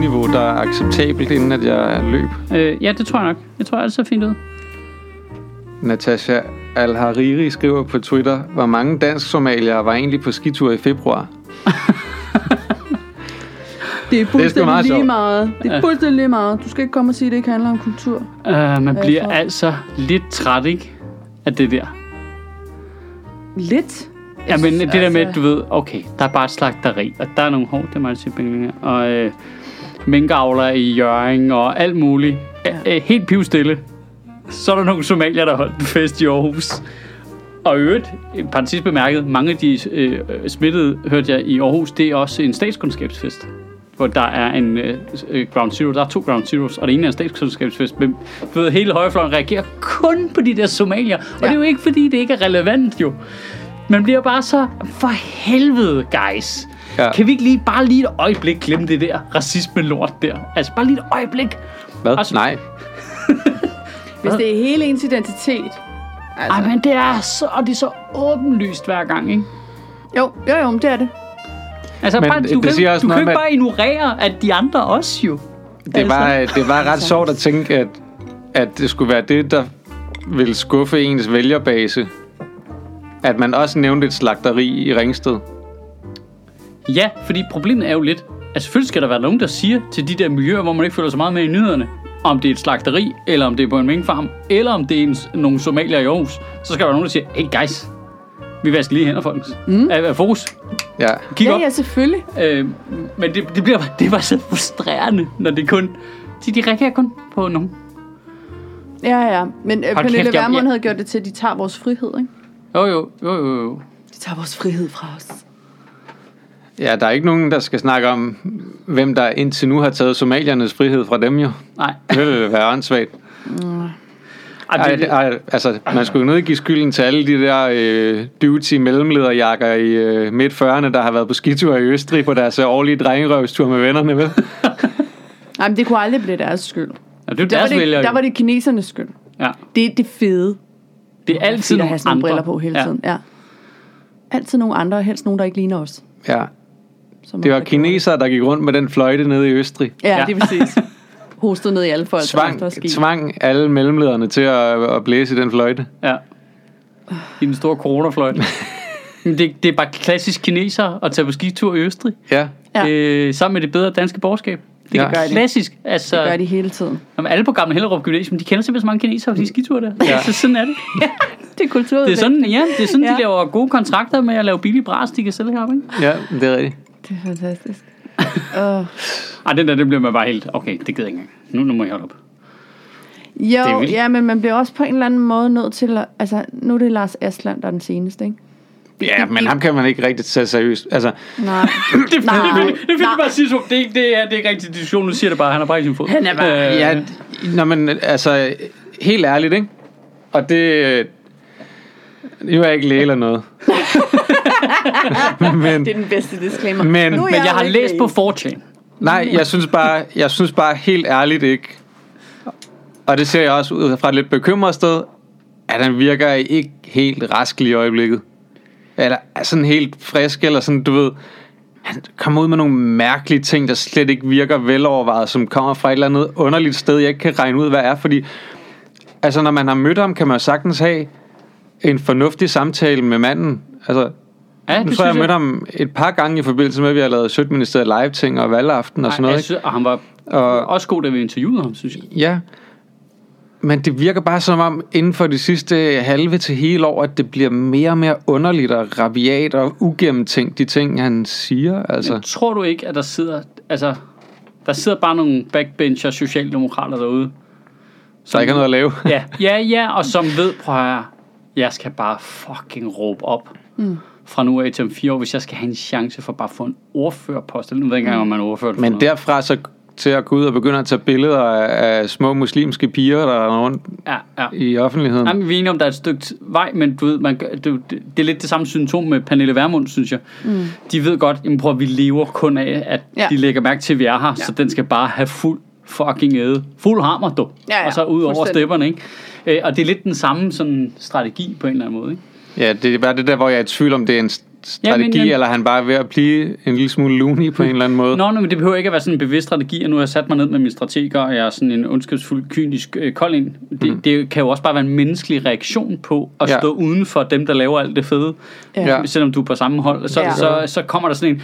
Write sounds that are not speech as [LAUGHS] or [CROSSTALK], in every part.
lydniveau, der er acceptabelt, inden at jeg løb. Øh, ja, det tror jeg nok. Jeg tror, alt ser fint ud. Natasha Al-Hariri skriver på Twitter, hvor mange dansk-somaliere var egentlig på skitur i februar. Det er fuldstændig meget lige sjovt. meget. Det er Ja. fuldstændig lige meget. Du skal ikke komme og sige, at det ikke handler om kultur. Uh, man bliver tror- altså lidt træt, ikke? Af det der. Lidt. Ja, men det der med, altså- at du ved, okay, der er bare et slagteri, og der er nogle hår, det er meget simpelthen, og øh, minkavler i Jørgen, og alt muligt. Ja. Øh, helt pivstille. Så er der nogle somalier, der holdt en fest i Aarhus. Og i øvrigt, en parentes bemærket, mange af de øh, smittede, hørte jeg i Aarhus, det er også en statskundskabsfest. Hvor der er en øh, øh, ground zero, der er to ground zeros, og det ene er en statskundskabsfest. Men ved, hele højrefløjen reagerer kun på de der somalier. Og ja. det er jo ikke, fordi det ikke er relevant, jo. Man bliver bare så, for helvede, guys. Ja. Kan vi ikke lige, bare lige et øjeblik glemme det der racisme-lort der? Altså, bare lige et øjeblik. Hvad? Altså- Nej. [LAUGHS] Hvis det er hele ens identitet. Altså, Ej, men det er så, og det er så åbenlyst hver gang, ikke? Jo, jo, jo, det er det. Altså, Men bare, du det kan, siger ikke- også du kan ikke med- bare ignorere, at de andre også jo. Det var, det var ret sjovt at tænke, at, at det skulle være det, der ville skuffe ens vælgerbase. At man også nævnte et slagteri i Ringsted. Ja, fordi problemet er jo lidt, at selvfølgelig skal der være nogen, der siger til de der miljøer, hvor man ikke føler så meget med i nyhederne, om det er et slagteri, eller om det er på en minkfarm, eller om det er en, nogle somalier i Aarhus, så skal der være nogen, der siger, hey guys, vi vasker lige hænder, folkens. Mm. Er, er fokus. Ja. Kig Ja, op. ja, selvfølgelig. Øh, men det, det, bliver, [LAUGHS] det var så frustrerende, når det kun... De, de reagerer kun på nogen. Ja, ja. Men øh, Pernille Vermund jeg- havde gjort det til, at de tager vores frihed, ikke? Jo, jo, jo, jo, jo. De tager vores frihed fra os. Ja, der er ikke nogen, der skal snakke om, hvem der indtil nu har taget somaliernes frihed fra dem jo. Nej. Det ville være åndssvagt. Ej, Ej, ej, altså, man skulle jo nødt give skylden til alle de der øh, duty mellemlederjakker i øh, midt 40'erne, der har været på skitur i Østrig på deres øh, årlige drengerøvstur med vennerne, vel? [LAUGHS] Nej, men det kunne aldrig blive deres skyld. ja, det er Der var, det, der var det kinesernes skyld. Ja. Det er det fede. Det er altid nogle have sådan nogle andre. briller på hele ja. tiden. Ja. Altid nogle andre, og helst nogen, der ikke ligner os. Ja. Som Det var kinesere, der gik rundt med den fløjte nede i Østrig. Ja, Ja. det er præcis. Hostet ned i alle folk. Tvang, tvang alle mellemlederne til at, at blæse i den fløjte. Ja. I den store coronafløjte. [LAUGHS] Det, det er bare klassisk kineser at tage på skitur i Østrig. Ja. Ja. Øh, sammen med det bedre danske borgerskab. Det Ja. ja. er klassisk. Altså, Det gør de hele tiden. Jamen, alle på gamle Hellerup Gymnasium, de kender simpelthen så mange kinesere på de skiture der. Ja. Så sådan er det. [LAUGHS] Det er kultur. Det er sådan, ja, det er sådan ja. De laver gode kontrakter med at lave billig bras, de kan sælge heroppe, ikke? Ja, det er rigtigt. Det er fantastisk. Uh, [LAUGHS] Ej, den der, det bliver man bare helt, okay, det gider jeg ikke engang. Nu, nu må jeg holde op. jo, ja, men man bliver også på en eller anden måde nødt til at... Altså, nu er det Lars Asland, der er den seneste, ikke? Ja, men ham kan man ikke rigtig tage seriøst. Altså, Nej. [LAUGHS] Det, Nej, det, det, det, bare at sige, så. det, er ikke- det, er, det er ikke rigtig diskussion, nu siger det bare, han er bare i sin fod. Han er bare- Øh, ja, når man, altså, helt ærligt, ikke? Og det... Nu er jeg ikke læge eller noget. [LAUGHS] [LAUGHS] men, Det er den bedste disclaimer. Men- Nu er Men jeg har læst på 4chan. nej, jeg synes bare, jeg synes bare helt ærligt ikke, og det ser jeg også ud fra et lidt bekymret sted, at han virker ikke helt rask lige i øjeblikket. Eller er sådan helt frisk, eller sådan, du ved, han kommer ud med nogle mærkelige ting, der slet ikke virker velovervejet, som kommer fra et eller andet underligt sted, jeg ikke kan regne ud, hvad er, fordi altså, når man har mødt ham, kan man jo sagtens have en fornuftig samtale med manden. Altså, Ja, nu tror jeg, jeg mødte ham et par gange i forbindelse med, at vi har lavet Sødministeriet live-ting og valgaften og sådan noget. jeg Ikke? synes, og han var Og- også god, da vi interviewede ham, synes jeg. Ja, men det virker bare som om, inden for de sidste halve til hele år, at det bliver mere og mere underligt og rabiat og ugennemtænkt, de ting, han siger. Altså, Men tror du ikke, at der sidder, altså, der sidder bare nogle backbencher socialdemokrater derude? så der ikke er noget at lave. Ja, ja, ja, og som ved, prøv at høre, jeg skal bare fucking råbe op mm. Fra nu af til om fire år, hvis jeg skal have en chance for bare at få en ordførerpost. Nu ved jeg ikke engang, om man er ordfører. Men noget. derfra så til at gå ud og begynde at tage billeder af, af små muslimske piger, der er rundt Ja, ja. i offentligheden. Jamen, vi er enige om, der er et stykke vej, men du ved, man, det, det, det er lidt det samme symptom med Pernille Vermund, synes jeg. Mm. De ved godt, jamen, prøv, at vi lever kun af, at ja. De lægger mærke til, at vi er her, ja. så den skal bare have fuld fucking æde. Fuld hammer, du. Ja, ja, og så ud over stepperne, ikke? Øh, og det er lidt den samme sådan, strategi på en eller anden måde, ikke? Ja, det er bare det der, hvor jeg er i tvivl om, det er en, strategi, men jeg- eller er han bare ved at blive en lille smule loony på en eller anden måde? Nå, nå, men det behøver ikke at være sådan en bevidst strategi, og nu har jeg sat mig ned med min strateger, og jeg er sådan en ondskabsfuld, kynisk øh, kold ind. Det, mm. det kan jo også bare være en menneskelig reaktion på at Ja. stå uden for dem, der laver alt det fede. Ja. Ja. Selvom du er på samme hold, så, Ja. ja. så, så kommer der sådan en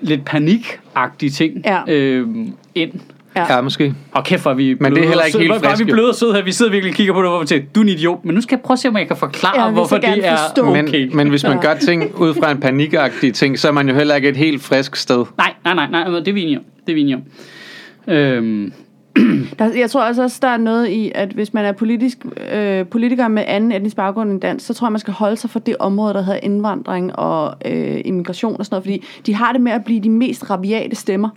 lidt panikagtig ting Ja. øh, ind. Ja. Ja, måske. Og kæft, hvor er vi Men det er heller ikke helt vi frisk, jo. bløde og søde her. Vi sidder virkelig og kigger på det, hvor vi tænker, du er en idiot. Men nu skal jeg prøve at se, om jeg kan forklare, Ja, hvorfor det er forstå. okay. Men, men hvis man gør ting ud fra en [LAUGHS] panikagtig ting, så er man jo heller ikke et helt frisk sted. Nej, nej, nej, nej, det er vi enige om. Det er vi enige om. Øhm, [CLEARS THROAT] Der, jeg tror også, også, der er noget i, at hvis man er politisk, øh, politiker med anden etnisk baggrund end dansk, så tror jeg, man skal holde sig for det område, der hedder indvandring og øh, immigration og sådan noget, fordi de har det med at blive de mest rabiate stemmer.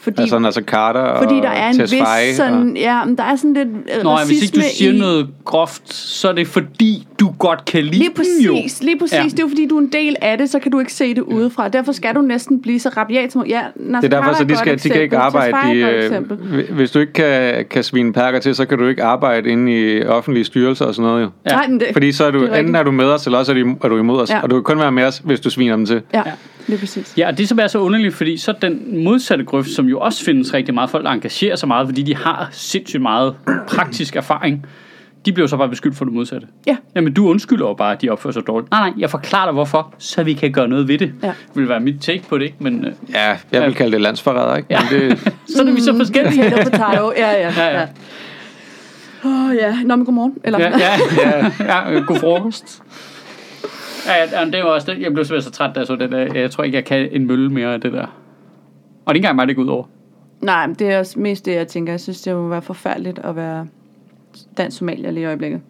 Fordi, Altså Nasser Carter og fordi der er en vis sådan, ja, men der er sådan lidt øh, Nå, ja, racisme hvis ikke du siger i, noget groft, så er det fordi, du godt kan lide Lige dem jo. præcis, lige præcis. Ja. Det er jo fordi, du er en del af det, så kan du ikke se det udefra. Derfor skal du næsten blive så rabiat som... Ja, Det er derfor, så de, skal, de kan ikke arbejde i... Øh, hvis du ikke kan, kan svine perker til, så kan du ikke arbejde inde i offentlige styrelser og sådan noget jo. Ja. Nej, det, Fordi så er du, Det er enten er du med os, eller også er du, er du imod os. Ja. Og du kan kun være med os, hvis du sviner dem til. ja, lige præcis. Ja, og det som er så underligt, fordi så den modsatte grøft, som jo også findes rigtig meget folk, der engagerer sig meget, fordi de har sindssygt meget praktisk erfaring, de bliver jo så bare beskyldt for det modsatte. Ja. Jamen, du undskylder jo bare, at de opfører sig dårligt. Nej, nej, jeg forklarer dig hvorfor, så vi kan gøre noget ved det. Ja. Det vil være mit take på det, ikke? Men øh, Ja, jeg vil kalde det landsforræder, ikke? Ja. Men det, [LAUGHS] så er vi så forskellige. Potato. Ja, ja. Ja, ja. ja. Åh, ja. Nå, men godmorgen. Eller, Ja, ja, [LAUGHS] ja, ja, øh, god frokost. Ja, ja, det var også det. Jeg blev simpelthen så træt, da jeg så det der. Jeg tror ikke, jeg kan en mølle mere af det der. Og det er ikke engang mig, det går ud over. Nej, men det er også mest det, jeg tænker. Jeg synes, det må være forfærdeligt at være dansk somalier lige i øjeblikket.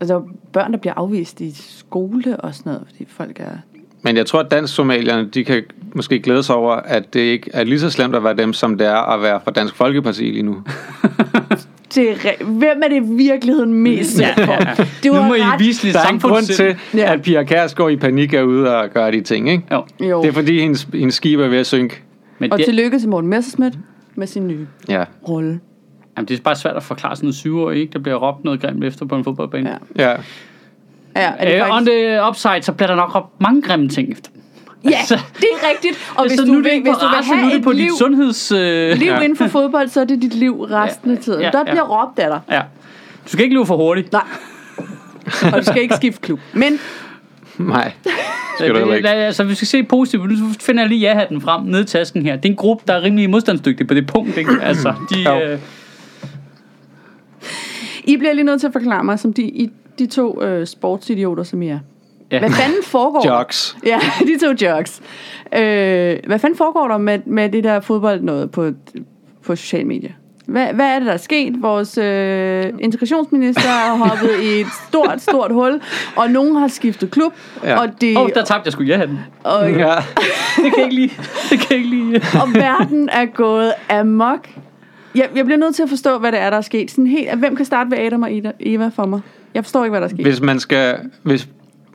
Altså, børn, der bliver afvist i skole og sådan noget, fordi folk er men jeg tror, at dansk somalierne, de kan måske glæde sig over, at det ikke er lige så slemt at være dem, som det er at være fra Dansk Folkeparti lige nu. [LAUGHS] Det er, re- hvem er det i virkeligheden mest Ja, for? ja. Du Nu har må I ret. vise lidt Der er en grund til. Ja. at Pia Kærsgaard i panik er ude og gøre de ting, ikke? Jo. Jo. Det er fordi, hendes, hendes skib er ved at synke. Men Og det, tillykke til Morten Messerschmidt med sin nye Ja. rolle. jamen, det er bare svært at forklare sådan noget syvårig, ikke? Der bliver råbt noget grimt efter på en fodboldbane. Ja. Ja. Ja, er det Øh, on the upside, så bliver der nok mange grimme ting efter. ja, altså- det er rigtigt. [LAUGHS] Og hvis så du, vil, hvis på du vil have det på et liv, dit sundheds... Øh, liv Ja. inden for fodbold, så er det dit liv resten af tiden. Ja, Der ja. bliver råbt af dig. ja. Du skal ikke løbe for hurtigt. Nej. Og du skal ikke skifte klub. Men Nej, [LAUGHS] skal du heller Det, ikke. lad- altså, vi skal se positivt. Nu finder jeg lige ja-hatten frem ned i tasken her. Det er en gruppe, der er rimelig modstandsdygtig på det punkt. Ikke? Altså, de, øh, I bliver lige nødt til at forklare mig, som de, I, de to øh, sportsidioter, som I er. ja. Hvad fanden foregår der? Jocks. Ja, [LAUGHS] de to jokes. Øh, hvad fanden foregår der med, med det der fodbold noget på, på sociale medier? Hvad, hvad er det, der er sket? Vores øh, integrationsminister har hoppet i et stort, stort hul, og nogen har skiftet klub, Ja. og, det, Åh, oh, der tabte jeg sgu ja-hatten. og, Ja. Det kan jeg ikke lide. Det kan jeg ikke lide. og verden er gået amok. Jeg, jeg bliver nødt til at forstå, hvad det er, der er sket. Sådan helt, hvem kan starte ved Adam og Eva for mig? Jeg forstår ikke, hvad der er sket. Hvis man skal... Hvis,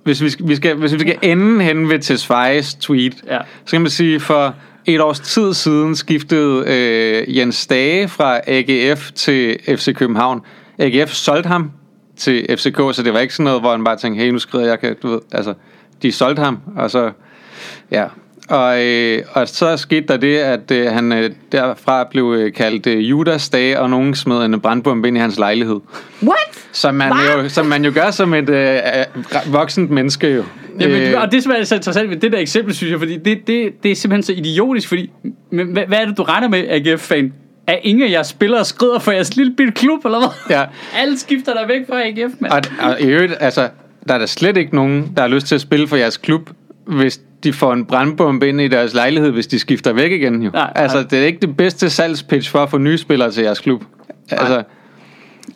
hvis vi skal, vi skal, hvis vi skal ende hen ved Tesfayes tweet, Ja. så kan man sige, for et års tid siden skiftede øh, Jens Stage fra AGF til FC København. AGF solgte ham til FCK, så det var ikke sådan noget, hvor han bare tænkte, hey, nu skrider jeg, kan, du ved, altså, de solgte ham, og så, ja. Og, øh, og så skete der det, at øh, han øh, derfra blev øh, kaldt øh, Judas Dage, og nogen smed en brandbombe ind i hans lejlighed. What? Som man, Hva? jo, som man jo gør som et øh, øh, voksent menneske jo. Jamen, Øh, og det som er så interessant ved det der eksempel, synes jeg, fordi det, det, det er simpelthen så idiotisk, fordi men, hvad, hvad er det, du regner med, AGF-fan? Er ingen af jeres spillere skrider for jeres lille bitte klub, eller hvad? Ja. Alle skifter der væk fra AGF, mand. Og, og i øvrigt, altså, der er der slet ikke nogen, der har lyst til at spille for jeres klub, hvis de får en brandbombe ind i deres lejlighed, hvis de skifter væk igen. Jo. Nej, altså, nej. det er ikke det bedste salgspitch for at få nye spillere til jeres klub. Altså,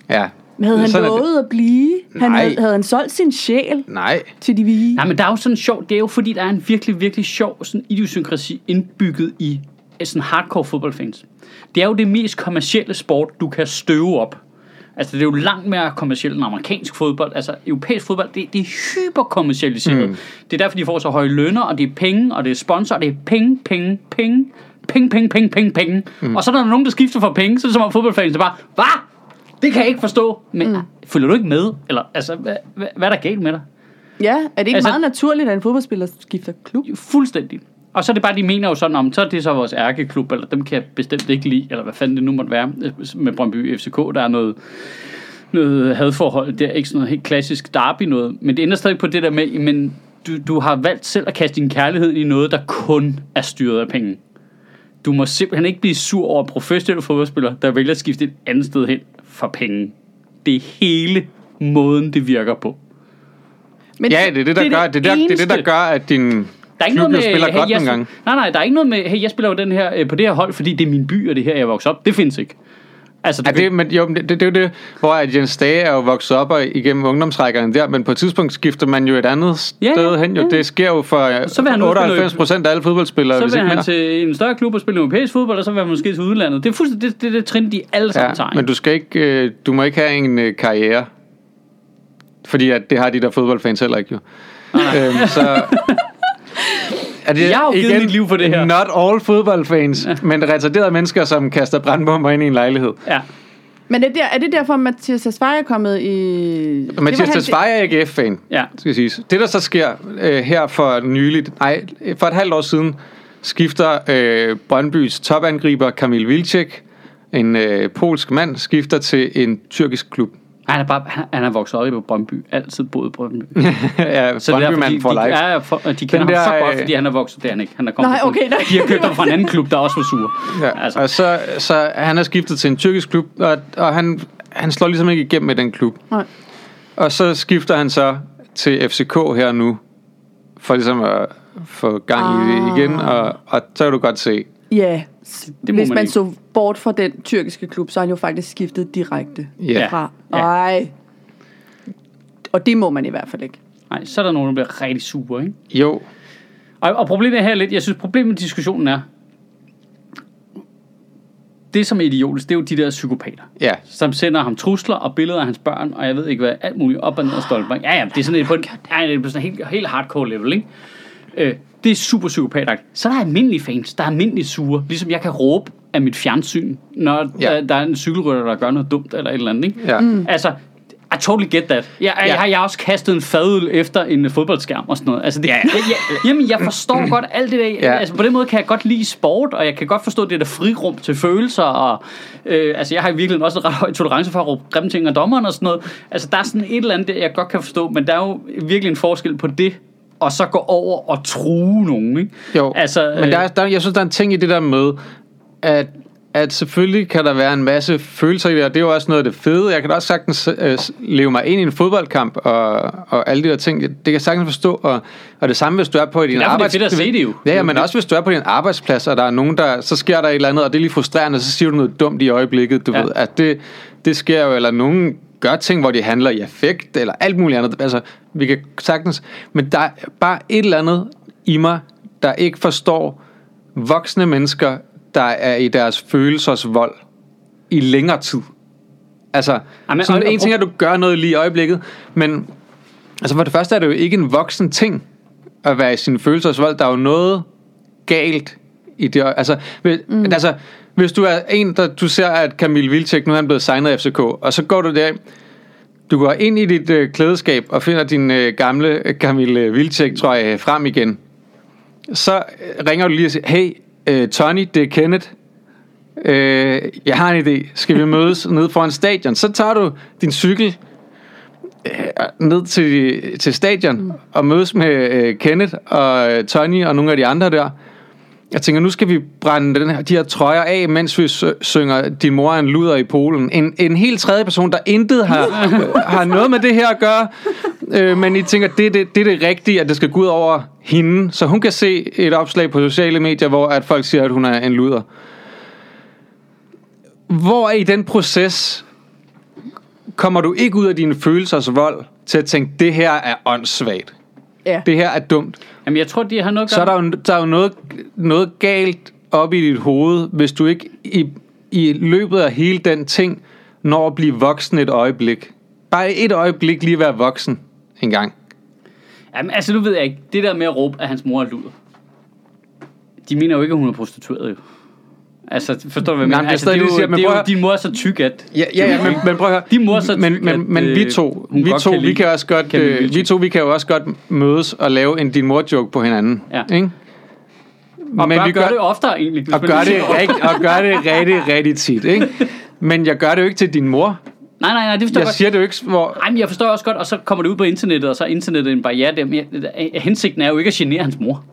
ja. Men havde han Sådan lovet at blive? Han Nej. havde, havde han solgt sin sjæl Nej. til de hvide? Nej, men der er jo sådan sjov, det er jo fordi, der er en virkelig, virkelig sjov sådan idiosynkrasi indbygget i sådan hardcore fodboldfans. Det er jo det mest kommercielle sport, du kan støve op. Altså, det er jo langt mere kommercielt end amerikansk fodbold. Altså, europæisk fodbold, det, det er hyperkommercialiseret. Mm. Det er derfor, de får så høje lønner, og det er penge, og det er sponsor, og det er penge, penge, penge, penge, penge, penge, penge, penge. Mm. Og så er der nogen, der skifter for penge, så er det som om fodboldfans bare, hvad? Det kan jeg ikke forstå. Men mm. følger du ikke med? Eller, altså, hvad, hvad, hvad er der galt med dig? Ja, er det ikke altså, meget naturligt, at en fodboldspiller skifter klub? Fuldstændig. Og så er det bare, de mener jo sådan om, så er det så vores ærkeklub, eller dem kan jeg bestemt ikke lide, eller hvad fanden det nu måtte være, med Brøndby FCK, der er noget, noget hadforhold, det er ikke sådan noget helt klassisk derby noget, men det ender stadig på det der med, men du, du har valgt selv at kaste din kærlighed i noget, der kun er styret af penge. Du må simpelthen ikke blive sur over professionelle fodboldspillere, der vælger at skifte et andet sted hen for penge. Det er hele måden, det virker på. Men Ja, det er det, der, Det gør, det det, er det, er det, der gør, at din Der er ikke noget med, spiller hey, godt jeg, nogle gange. Nej, nej, der er ikke noget med, hey, jeg spiller jo den her, øh, på det her hold, fordi det er min by, og det er her, jeg vokser op. Det findes ikke. Altså, Ja, det, men, jo, det, det, det er jo det, hvor at Jens Dage er jo vokset op og igennem ungdomsrækkerne der, men på et tidspunkt skifter man jo et andet sted Ja, ja, hen. Jo. ja. Det sker jo for Så vil han udspille 98 procent af alle fodboldspillere. så hvis vil han mere. til en større klub og spille europæisk fodbold, og så vil han måske til udlandet. Det er fuldstændig det, det, det trin, de alle sammen tager. Ja, men du skal ikke, øh, du må ikke have en øh, karriere. Fordi at det har de der fodboldfans heller ikke jo. øhm, så [LAUGHS] er det Jeg har jo givet mit liv for det her. Not all fodboldfans, ja. men retarderede mennesker, som kaster brandbomber ind i en lejlighed. Ja. Men er det, der, er det derfor, Mathias Tesfaye er kommet i... Mathias Tesfaye er AGF-fan, Ja. skal siges. Det, der så sker øh, her for nyligt, nej, for et halvt år siden, skifter øh, Brøndbys topangriber Kamil Vilcek, en øh, polsk mand, skifter til en tyrkisk klub. Han er, bare, han, han er vokset op i Brøndby. Altid boet i Brøndby. [LAUGHS] ja, Så det Brøndby-mand fordi, for de, life. er, for, de kender Den ham der, så godt, øh, fordi han er vokset. Er han ikke. Han er kommet Nej, okay, nej. De har købt ham fra en anden klub, der også var sur. Ja, Altså. og så, så han er skiftet til en tyrkisk klub, og, og han, han slår ligesom ikke igennem med den klub. Nej. Og så skifter han så til FCK her nu, for ligesom at få gang i det Ah. igen, og, og så kan du godt se, Ja, det hvis man man ikke. så bort fra den tyrkiske klub, så er han jo faktisk skiftet direkte ja. fra. Ja. Ej. Og det må man i hvert fald ikke. Nej, så er der nogen, der bliver rigtig sure, ikke? Jo, Og, og problemet er her lidt, jeg synes problemet med diskussionen er, det som er idiotisk, det er jo de der psykopater, ja. som sender ham trusler og billeder af hans børn, og jeg ved ikke hvad, alt muligt op og ned og stolper. Ja, ja, det er sådan et, på en, ja, det er på sådan en helt, helt hardcore level, ikke? Øh, det er super psykopatagtigt. Så er der almindelige fans, der er almindeligt sure, ligesom jeg kan råbe af mit fjernsyn, når Ja. der, der er en cykelrytter, der gør noget dumt eller et eller andet, ikke? Ja. Mm. Altså, I totally get that. Jeg, Ja. jeg, har- jeg har også kastet en fadøl efter en fodboldskærm og sådan noget. Altså, det, ja. jeg, jeg, jamen, jeg forstår godt alt det der. Ja. Altså, på den måde kan jeg godt lide sport, og jeg kan godt forstå det der frirum til følelser. Og, øh, altså, jeg har i virkeligheden også en ret høj tolerance for at råbe grimme ting af dommeren og sådan noget. Altså, der er sådan et eller andet, der, jeg godt kan forstå, men der er jo virkelig en forskel på det, og så gå over og true nogen, ikke? Jo, Altså, men der, er, øh, der, jeg synes, der er en ting i det der med, at, at selvfølgelig kan der være en masse følelser i det, og det er jo også noget af det fede. Jeg kan da også sagtens øh, leve mig ind i en fodboldkamp, og, og alle de der ting. Det kan jeg sagtens forstå, og, og det samme, hvis du er på din derfor, det er arbejds... fedt at se det jo. Ja, ja, men også hvis du er på din arbejdsplads, og der er nogen, der... Så sker der et eller andet, og det er lige frustrerende, og så siger du noget dumt i øjeblikket, du ja. ved. At det, det sker jo, eller nogen gør ting, hvor de handler i affekt, eller alt muligt andet. Altså, vi kan sagtens... Men der er bare et eller andet i mig, der ikke forstår voksne mennesker, der er i deres følelsers vold i længere tid. Altså, Jamen, sådan, en ting er, at du gør noget lige i øjeblikket, men altså for det første er det jo ikke en voksen ting at være i sin følelsers vold. Der er jo noget galt i det. Altså, hvis, mm. altså, hvis du er en, der du ser, at Camille Vilcek, nu er han blevet signet af FCK, og så går du der, du går ind i dit øh, klædeskab og finder din øh, gamle Camille Vilcek, tror jeg, frem igen. Så øh, ringer du lige og siger, hey, øh, Tony, det er Kenneth. Øh, jeg har en idé. Skal vi mødes [LAUGHS] nede foran stadion? Så tager du din cykel øh, ned til, til stadion og mødes med øh, Kenneth og øh, Tony og nogle af de andre der. Jeg tænker, nu skal vi brænde den her, de her trøjer af, mens vi synger Din mor er en luder i Polen. En, en helt tredje person, der intet har, [LAUGHS] har noget med det her at gøre. Øh, men I tænker, det er det, det er det rigtige, at det skal gå ud over hende. Så hun kan se et opslag på sociale medier, hvor at folk siger, at hun er en luder. Hvor i den proces kommer du ikke ud af dine følelsers vold til at tænke, det her er åndssvagt. Ja. Det her er dumt. Jamen, jeg tror, de har noget Så er der jo, der er jo noget, noget galt op i dit hoved, hvis du ikke i, i løbet af hele den ting når at blive voksen et øjeblik. Bare et øjeblik lige være voksen en gang. Jamen, altså, nu ved jeg ikke. Det der med at råbe, at hans mor er luder. De mener jo ikke, at hun er prostitueret, jo. Altså, forstår du, hvad jeg Nej, mener? er Altså, det er jo, siger, men det er jo, at- din mor er så tyk, at... Ja, ja, ja men, men prøv at høre. Din mor er så men, tyk, men, at, men, øh, men vi to, hun vi to, kan vi kan også godt, kan øh, vi to, vi kan jo også godt mødes og lave en din mor joke på hinanden, Ja. ikke? Og Men bør vi gøre gør, det oftere, egentlig. og gør det, rigt, og gør det rigtig, rigtig tit, ikke? Men jeg gør det jo ikke til din mor. Nej, nej, nej, det forstår jeg godt. siger det jo ikke, hvor... Ej, men jeg forstår også godt, og så kommer det ud på internettet, og så er internettet en barriere der. Men hensigten er jo ikke at genere hans mor.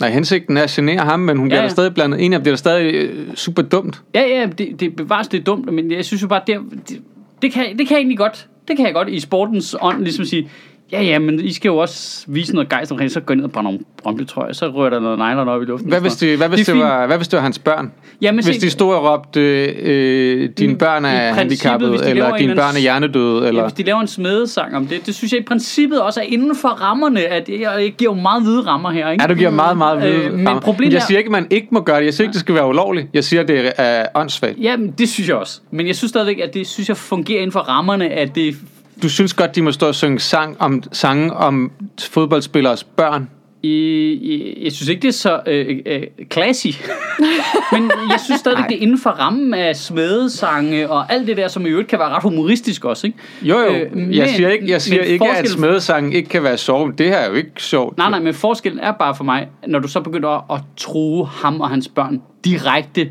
Nej, hensigten er at genere ham, men hun Ja, bliver ja. da stadig blandet ind, og bliver da stadig øh, super dumt. Ja, ja, det, det bevares, det er dumt, men jeg synes jo bare, det, det, det, kan, det kan jeg egentlig godt. Det kan jeg godt i sportens ånd ligesom sige, ja, ja, men I skal jo også vise noget gejst omkring, så går jeg ned og brænder nogle brøndbetrøjer, så rører der noget nylon op i luften. Hvad hvis det, hvad hvis Det det, var, hvad hvis det var hans børn? Jamen, Hvis se- de stod og råbte, øh, dine børn er handicappede, eller dine børn er hjernedøde, Ja, eller... hvis de laver en smedesang om det, det synes jeg i princippet også er inden for rammerne, at jeg, jeg giver jo meget hvide rammer her, ikke? Ja, du giver meget, meget Øh, vide men rammer. problemet Jeg er- siger ikke, at man ikke må gøre det. Jeg siger ikke, det skal være ulovligt. Jeg siger, at det er åndssvagt. Jamen, det synes jeg også. Men jeg synes stadigvæk, at det synes jeg fungerer inden for rammerne, at det Du synes godt, de må stå og synge sang om, sange om fodboldspillers børn? I, I, jeg synes ikke, det er så øh, øh, classy. [LAUGHS] Men jeg synes stadigvæk, det er inden for rammen af smedesange og alt det der, som i øvrigt kan være ret humoristisk også, ikke? Jo, jo. Øh, men- jeg siger ikke, jeg siger ikke at smedesangen ikke kan være sjov. Det her er jo ikke sjovt. Nej, nej, men forskellen er bare for mig, når du så begynder at, at true ham og hans børn direkte,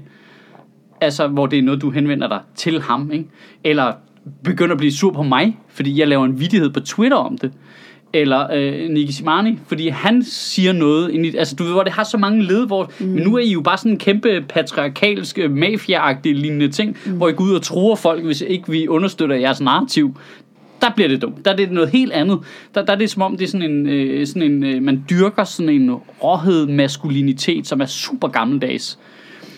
altså hvor det er noget, du henvender dig til ham, ikke? Eller begynder at blive sur på mig, fordi jeg laver en vidighed på Twitter om det. Eller øh, Niki Simani, fordi han siger noget, ind i, altså du ved, hvor det har så mange led, hvor, mm. men nu er I jo bare sådan en kæmpe patriarkalsk, øh, mafia lignende ting, mm. hvor I går ud og truer folk, hvis ikke vi understøtter jeres narrativ. Der bliver det dumt. Der er det noget helt andet. Der, der er det som om, det er sådan en, øh, sådan en øh, man dyrker sådan en råhed maskulinitet, som er super gammeldags.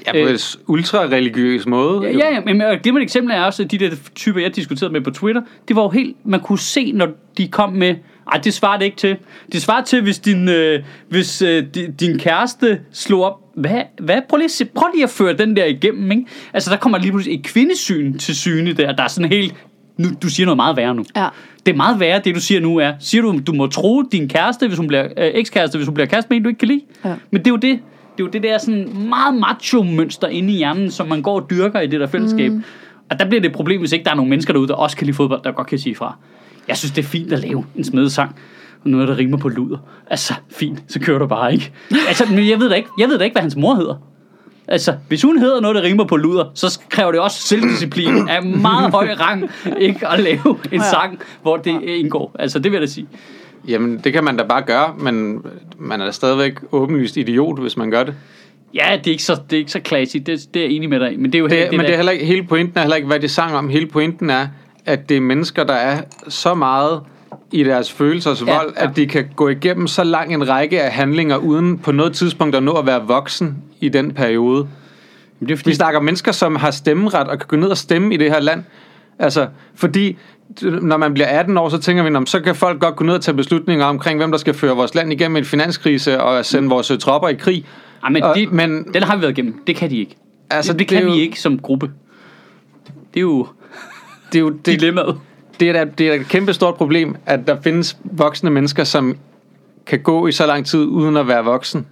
Ja, på en ultra-religiøs måde. Ja, ja, ja, men og det med et eksempel er også, at de der typer, jeg diskuterede med på Twitter, det var jo helt, man kunne se, når de kom med, ej, det svarer det ikke til. Det svarer til, hvis din, øh, hvis, øh, din, din kæreste slog op, hvad, hvad? Prøv lige, at se, prøv lige at føre den der igennem, ikke? Altså, der kommer lige pludselig et kvindesyn til syne der, der er sådan helt, nu, du siger noget meget værre nu. Ja. Det er meget værre, det du siger nu er, siger du, du må tro din kæreste, hvis hun bliver, øh, ekskæreste, hvis hun bliver kæreste med en, du ikke kan lide. Ja. Men det er jo det, det er jo det der sådan meget macho-mønster inde i hjernen, som man går og dyrker i det der fællesskab. Mm. Og der bliver det et problem, hvis ikke der er nogen mennesker derude, der også kan lide fodbold, der godt kan sige fra. Jeg synes, det er fint at lave en smedesang, og noget, der rimer på luder. Altså, fint, så kører du bare, ikke? [LAUGHS] Altså, men jeg ved da ikke, jeg ved da ikke, hvad hans mor hedder. Altså, hvis hun hedder noget, der rimer på luder, så kræver det også selvdisciplin af meget høj rang, ikke at lave en sang, hvor det indgår. Altså, det vil jeg da sige. Jamen, det kan man da bare gøre, men man er da stadigvæk åbenlyst idiot, hvis man gør det. Ja, det er ikke så, det er ikke så klassisk, det, det er jeg enig med dig. Men det er jo det, helt, men det er heller ikke, hele pointen er heller ikke, hvad de sang om. Hele pointen er, at det er mennesker, der er så meget i deres følelsers Ja, vold, ja. at de kan gå igennem så lang en række af handlinger, uden på noget tidspunkt at nå at være voksen i den periode. Men det er fordi, Vi snakker om mennesker, som har stemmeret og kan gå ned og stemme i det her land. Altså, fordi når man bliver 18 år, så tænker vi, "Nå, men så kan folk godt gå ned og tage beslutninger omkring, hvem der skal føre vores land igennem en finanskrise og sende vores øh, tropper i krig. Ej, men, Og- det, men- den har vi været igennem. Det kan de ikke. Altså, det, det det kan jo- vi ikke som gruppe. Det er jo Det er jo det, [LAUGHS] dilemmaet. det er, da, det er et kæmpe stort problem, at der findes voksne mennesker, som kan gå i så lang tid uden at være voksen.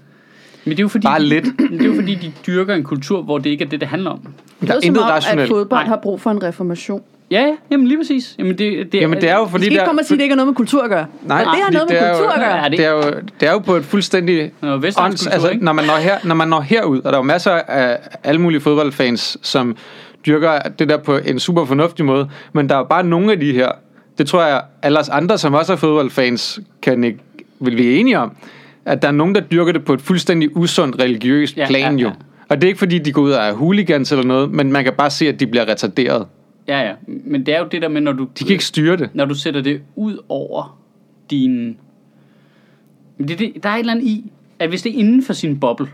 Men det er jo fordi, Bare lidt. Men [CLEARS THROAT] det er jo fordi, de dyrker en kultur, hvor det ikke er det, det handler om. Det Der er er som intet om, at rationelt. fodbold Nej. har brug for en reformation. Ja, ja, jamen lige præcis. Jamen det, det, Jamen det er jo Vi fordi, skal ikke der, komme og sige, at det ikke har noget med kultur at gøre. Nej, Men det har noget med det er jo- kultur at gøre. Ja, det- det er, jo, det er jo på et fuldstændig ånds, kultur, altså, ikke? når man når her, når man når herud, og der er jo masser af alle mulige fodboldfans, som dyrker det der på en super fornuftig måde, men der er jo bare nogle af de her, det tror jeg, alle os andre, som også er fodboldfans, kan ikke, vil blive enige om, at der er nogen, der dyrker det på et fuldstændig usundt religiøst Ja, plan ja, jo. ja. Og det er ikke fordi, de går ud og er hooligans eller noget, men man kan bare se, at de bliver retarderet. Ja, ja. Men det er jo det der med, når du, De kan ikke styre det. når du sætter det ud over din... Men det, det, der er et eller andet i, at hvis det er inden for sin boble,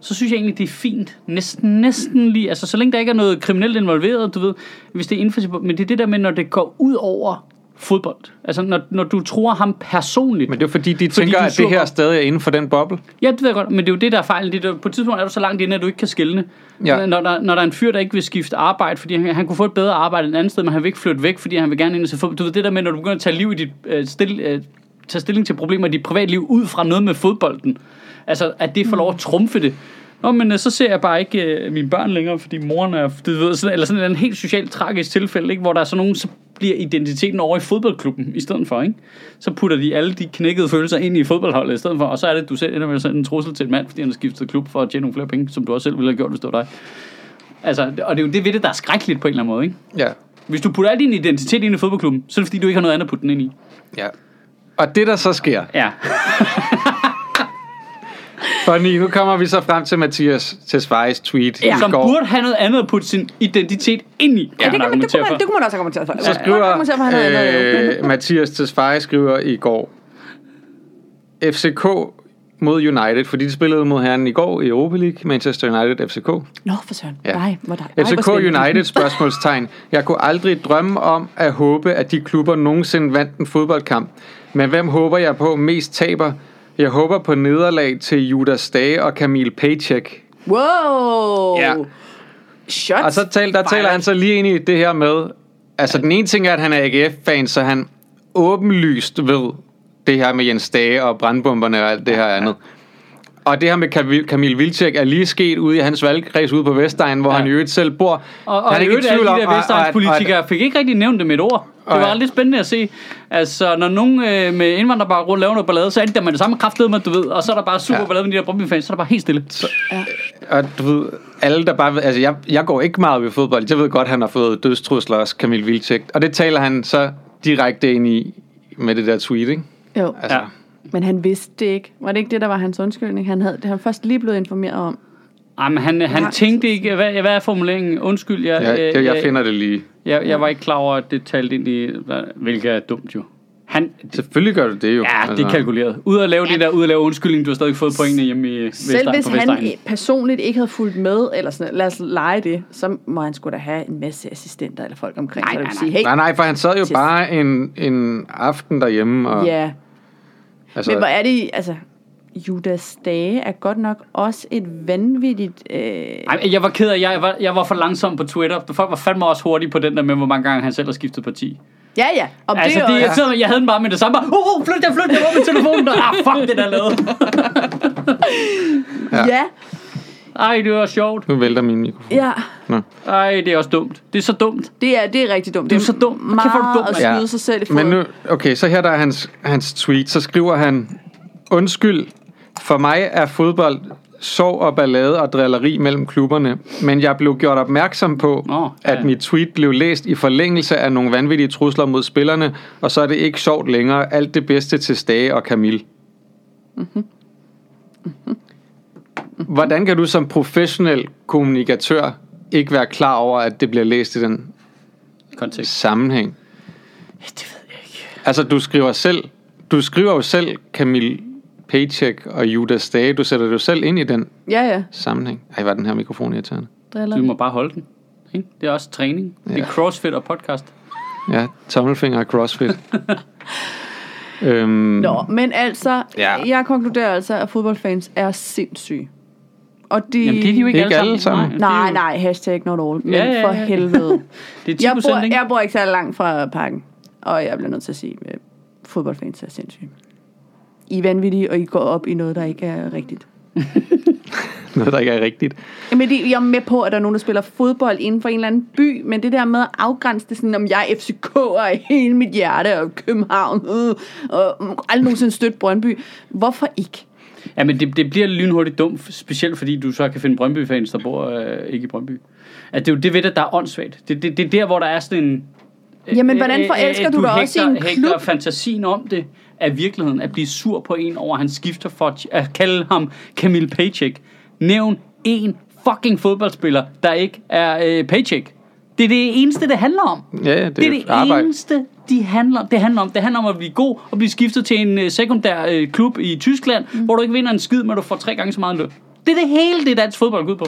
så synes jeg egentlig, det er fint. Næsten, næsten lige. Altså, så længe der ikke er noget kriminelt involveret, du ved, hvis det er inden for sin boble. Men det er det der med, når det går ud over fodbold. Altså, når, når du tror ham personligt. Men det er fordi, de Fordi tænker, du at det her godt- stadig er inden for den boble. Ja, det ved jeg godt, men det er jo det, der er fejlen. Det er, på et tidspunkt er du så langt inde, at du ikke kan skille Ja. når, der, når der er en fyr, der ikke vil skifte arbejde, fordi han, han kunne få et bedre arbejde et andet sted, men han vil ikke flytte væk, fordi han vil gerne ind og se fodbold. Du ved det der med, når du begynder at tage, liv i dit, øh, stil, øh, tage stilling til problemer i dit privatliv ud fra noget med fodbolden. Altså, at det får lov at trumfe det. Nå, men øh, så ser jeg bare ikke øh, mine børn længere, fordi moren er, du ved, sådan, eller sådan en helt socialt tragisk tilfælde, ikke? hvor der er sådan nogen, så bliver identiteten over i fodboldklubben i stedet for, ikke? Så putter de alle de knækkede følelser ind i fodboldholdet i stedet for, og så er det, du selv ender med at sende en trussel til en mand, fordi han har skiftet klub for at tjene nogle flere penge, som du også selv ville have gjort, hvis det var dig. Altså, og det er jo det ved det, der er skrækkeligt på en eller anden måde, ikke? Ja. Hvis du putter al din identitet ind i fodboldklubben, så er det fordi, du ikke har noget andet at putte den ind i. ja. Og det, der så sker, Ja. Fordi nu kommer vi så frem til Mathias Tesfayes tweet ja. i Som går. burde have noget andet at putte sin identitet ind i, Ja, det, kan man, det, kunne man, for. det kunne man også for. Så kunne argumentere for, lave. skriver øh, Mathias Tesfaye skriver i går FCK mod United, fordi de spillede mod herren i går i Europa League, Manchester United FCK. Nå, for søren. Ja. Nej, hvor der, FCK. United spørgsmålstegn. Jeg kunne aldrig drømme om at håbe, at de klubber nogensinde vandt en fodboldkamp. Men hvem håber jeg på mest taber? Jeg håber på nederlag til Judas Dage og Kamil Paycheck. Wow! Ja. Shots Og så tal, der taler han så lige ind i det her med, altså den ene ting er, at han er AGF-fan, så han åbenlyst ved det her med Jens Dage og brandbomberne og alt det her andet. Og det her med Kamil, Vilcek er lige sket ude i hans valgkreds ude på Vestegn, hvor Ja. ja. han i øvrigt selv bor. Og, og han i øvrigt alle de der vestegnspolitikere fik ikke rigtig nævnt det med et ord. Det var lidt spændende at se. Altså, når nogen øh, med indvandrerbaggrund laver noget ballade, så er det der med det samme kraftled med, du ved. Og så er der bare super Ja. ballade med de der Brøndby-fans, så er der bare helt stille. Og du ved, alle der bare ved, altså jeg, jeg går ikke meget ved fodbold. Jeg ved godt, han har fået dødstrusler også, Kamil Vilcek. Og det taler han så direkte ind i med det der tweet, ikke? Jo, Altså, Ja. Ja. men han vidste det ikke. Var det ikke det, der var hans undskyldning? Han havde det han først lige blevet informeret om. Ej, men han, han Nej. tænkte ikke, hvad, hvad er formuleringen? Undskyld, jeg, Jeg, jeg, øh, jeg finder det lige. jeg, jeg var ikke klar over, at det talte ind i, hvilket er dumt jo. Han, Selvfølgelig gør du det jo. ja, det er kalkuleret. Ud at lave det der, ud at lave undskyldning, du har stadig fået pointene hjemme i Selv Vestegn, hvis på han personligt ikke havde fulgt med, eller sådan, lad os lege det, så må han skulle da have en masse assistenter eller folk omkring, Nej, så der nej, vil sige, hey, Nej, nej, for han sad jo bare en, en aften derhjemme. Og, ja, altså, men hvor er det, altså, Judas Dage er godt nok også et vanvittigt... Øh, Ej, jeg var ked af, jeg var, jeg var for langsom på Twitter. Folk var fandme også hurtige på den der med, hvor mange gange han selv har skiftet parti. ja, ja. Og Altså, det, det, er jeg, også, jeg, jeg havde den bare med det samme. Bare, oh, oh, flyt jer, flyt jer, hvor er min telefon? [LAUGHS] ah, fuck, det der lavet. ja, Ej, det var sjovt. Nu vælter min mikrofon. ja, Nå. Ej, det er også dumt. Det er så dumt. det er, det er rigtig dumt. Du er så dum. Hvor kæft, du meget dum, at skyde Ja. sig selv i foden. Men nu, okay, så her der er hans, hans tweet. Så skriver han, undskyld, for mig er fodbold sorg og ballade og drilleri mellem klubberne, men jeg blev gjort opmærksom på, Nå, ja, at mit tweet blev læst i forlængelse af nogle vanvittige trusler mod spillerne, og så er det ikke sjovt længere. Alt det bedste til Stage og Camille. Hvordan kan du som professionel kommunikatør ikke være klar over, at det bliver læst i den Kontekst. sammenhæng? Det ved jeg ikke. Altså, du skriver selv, du skriver jo selv Camille Paycheck og Judas Dage. Du sætter dig jo selv ind i den Ja, ja. sammenhæng. Ej, var den her mikrofon irriterende. Driller. Du må bare holde den. Ikke? Det er også træning. Det er Ja. crossfit og podcast. Ja, tommelfinger og crossfit. [LAUGHS] øhm, Nå, men altså, Ja. jeg konkluderer altså, at fodboldfans er sindssyge. Og de... Jamen, det er de jo ikke, Ikke alle sammen. Nej, Nej, hashtag not all. Men Ja, ja, for ja. helvede. [LAUGHS] Det er 10 jeg, bor, ikke? jeg bor ikke så langt fra parken. Og jeg bliver nødt til at sige, at fodboldfans er sindssyge. I er vanvittige, og I går op i noget, der ikke er rigtigt. [LAUGHS] noget, der ikke er rigtigt. Jamen, det, jeg er med på, at der er nogen, der spiller fodbold inden for en eller anden by, men det der med at afgrænse det sådan, om jeg er FCK'er i [LAUGHS] hele mit hjerte, og København, øh, og aldrig nogensinde støtte Brøndby. Hvorfor ikke? Ja, men det, det bliver lynhurtigt dumt, specielt fordi du så kan finde Brøndby-fans, der bor øh, ikke i Brøndby. At det er jo det ved det, der er åndssvagt. Det, det, det er der, hvor der er sådan en... Jamen, hvordan forelsker du dig også i en klub? fantasien om det af virkeligheden, at blive sur på en over, at han skifter for at, at kalde ham Camille Paycheck. Nævn en fucking fodboldspiller, der ikke er øh, Paycheck. Det er det eneste, det handler om. Ja, det er, Det er det arbejde. eneste, de handler, det handler om. Det handler om at blive god og blive skiftet til en øh, sekundær øh, klub i Tyskland, mm. hvor du ikke vinder en skid, men du får tre gange så meget løn. Det er det hele, det dansk fodbold går ud på.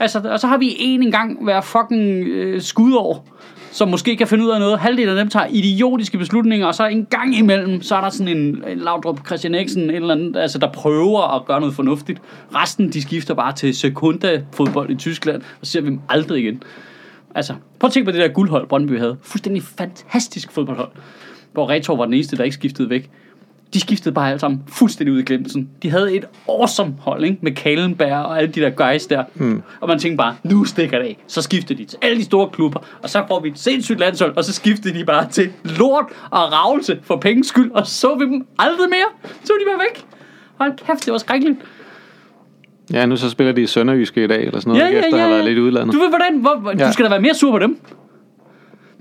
Altså, og så har vi en engang hver fucking øh, skudår, som måske kan finde ud af noget. Halvdelen af dem tager idiotiske beslutninger, og så en gang imellem, så er der sådan en, en Laudrup Christian Eriksen, en eller anden, altså, der prøver at gøre noget fornuftigt. Resten, de skifter bare til sekunda fodbold i Tyskland, og så ser vi dem aldrig igen. Altså, prøv at tænke på det der guldhold, Brøndby havde. Fuldstændig fantastisk fodboldhold. Hvor Retor var den eneste, der ikke skiftede væk. De skiftede bare alle sammen fuldstændig ud i glemmelsen. De havde et awesome hold, ikke? Med Kalenberg og alle de der guys der. Mm. Og man tænkte bare, nu stikker det af. Så skifter de til alle de store klubber, og så får vi et sindssygt landshold, og så skiftede de bare til lort og ravelse for penges skyld, og så vi dem aldrig mere. Så var de bare væk. Hold kæft, det var skrækkeligt. Ja, nu så spiller de i Sønderjyske i dag, eller sådan noget, ikke? efter at have været lidt udlandet. Du ved hvordan, hvor, Ja. du skal da være mere sur på dem.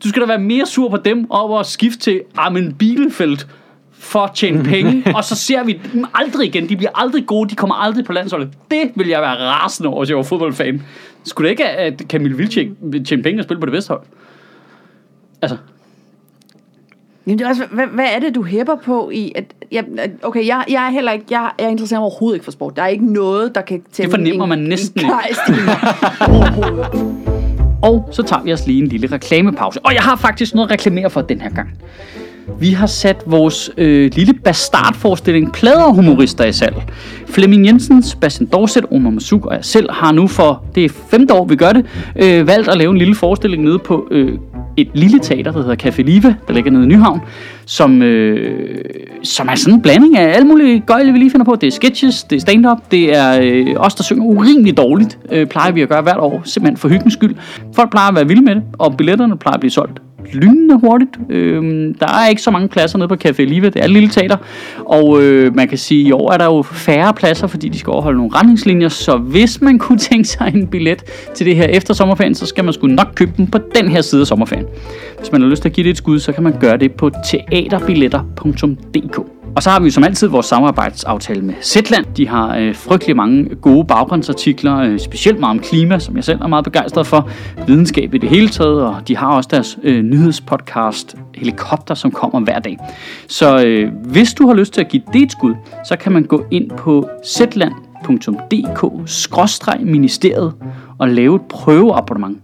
Du skal da være mere sur på dem over at skifte til Armin Bielfeldt for at tjene [LAUGHS] penge, og så ser vi dem aldrig igen. De bliver aldrig gode, de kommer aldrig på landsholdet. Det vil jeg være rasende over, hvis jeg var fodboldfan. Skulle det ikke, at Camille Vilcek vil tjene penge og spille på det bedste hold? Altså, Jamen, det er også, hvad, hvad er det, du hæpper på i? At, ja, okay, jeg, jeg er heller ikke, jeg, jeg interesserer mig overhovedet ikke for sport. Der er ikke noget, der kan tænde fornemmer en, man næsten en ikke. [LAUGHS] Og så tager vi os lige en lille reklamepause. Og jeg har faktisk noget at reklamere for den her gang. Vi har sat vores øh, lille bastardforestilling Pladerhumorister i salg. Flemming Jensen, Sebastian Dorset, Omar Masuk og jeg selv har nu for, det er femte år vi gør det, øh, valgt at lave en lille forestilling nede på øh, et lille teater, der hedder Café Live, der ligger nede i Nyhavn, som, øh, som er sådan en blanding af alle mulige gøjle, vi lige finder på. Det er sketches, det er stand-up, det er øh, os, der synger urimeligt dårligt, øh, plejer vi at gøre hvert år, simpelthen for hyggens skyld. Folk plejer at være vilde med det, og billetterne plejer at blive solgt lynende hurtigt. Øh, der er ikke så mange pladser nede på Café Live, det er et lille teater, og øh, man kan sige, at i år er der jo færre pladser, fordi de skal overholde nogle retningslinjer, så hvis man kunne [LAUGHS] tænke sig en billet til det her efter sommerferien, så skal man sgu nok købe den på den her side af sommerferien. Hvis man har lyst til at give det et skud, så kan man gøre det på teaterbilletter.dk. Og så har vi som altid vores samarbejdsaftale med Zetland. De har øh, frygtelig mange gode baggrundsartikler, øh, specielt meget om klima, som jeg selv er meget begejstret for, videnskab i det hele taget, og de har også deres øh, nyhedspodcast Helikopter, som kommer hver dag. Så øh, hvis du har lyst til at give det et skud, så kan man gå ind på zetland.dk-ministeriet og lave et prøveabonnement.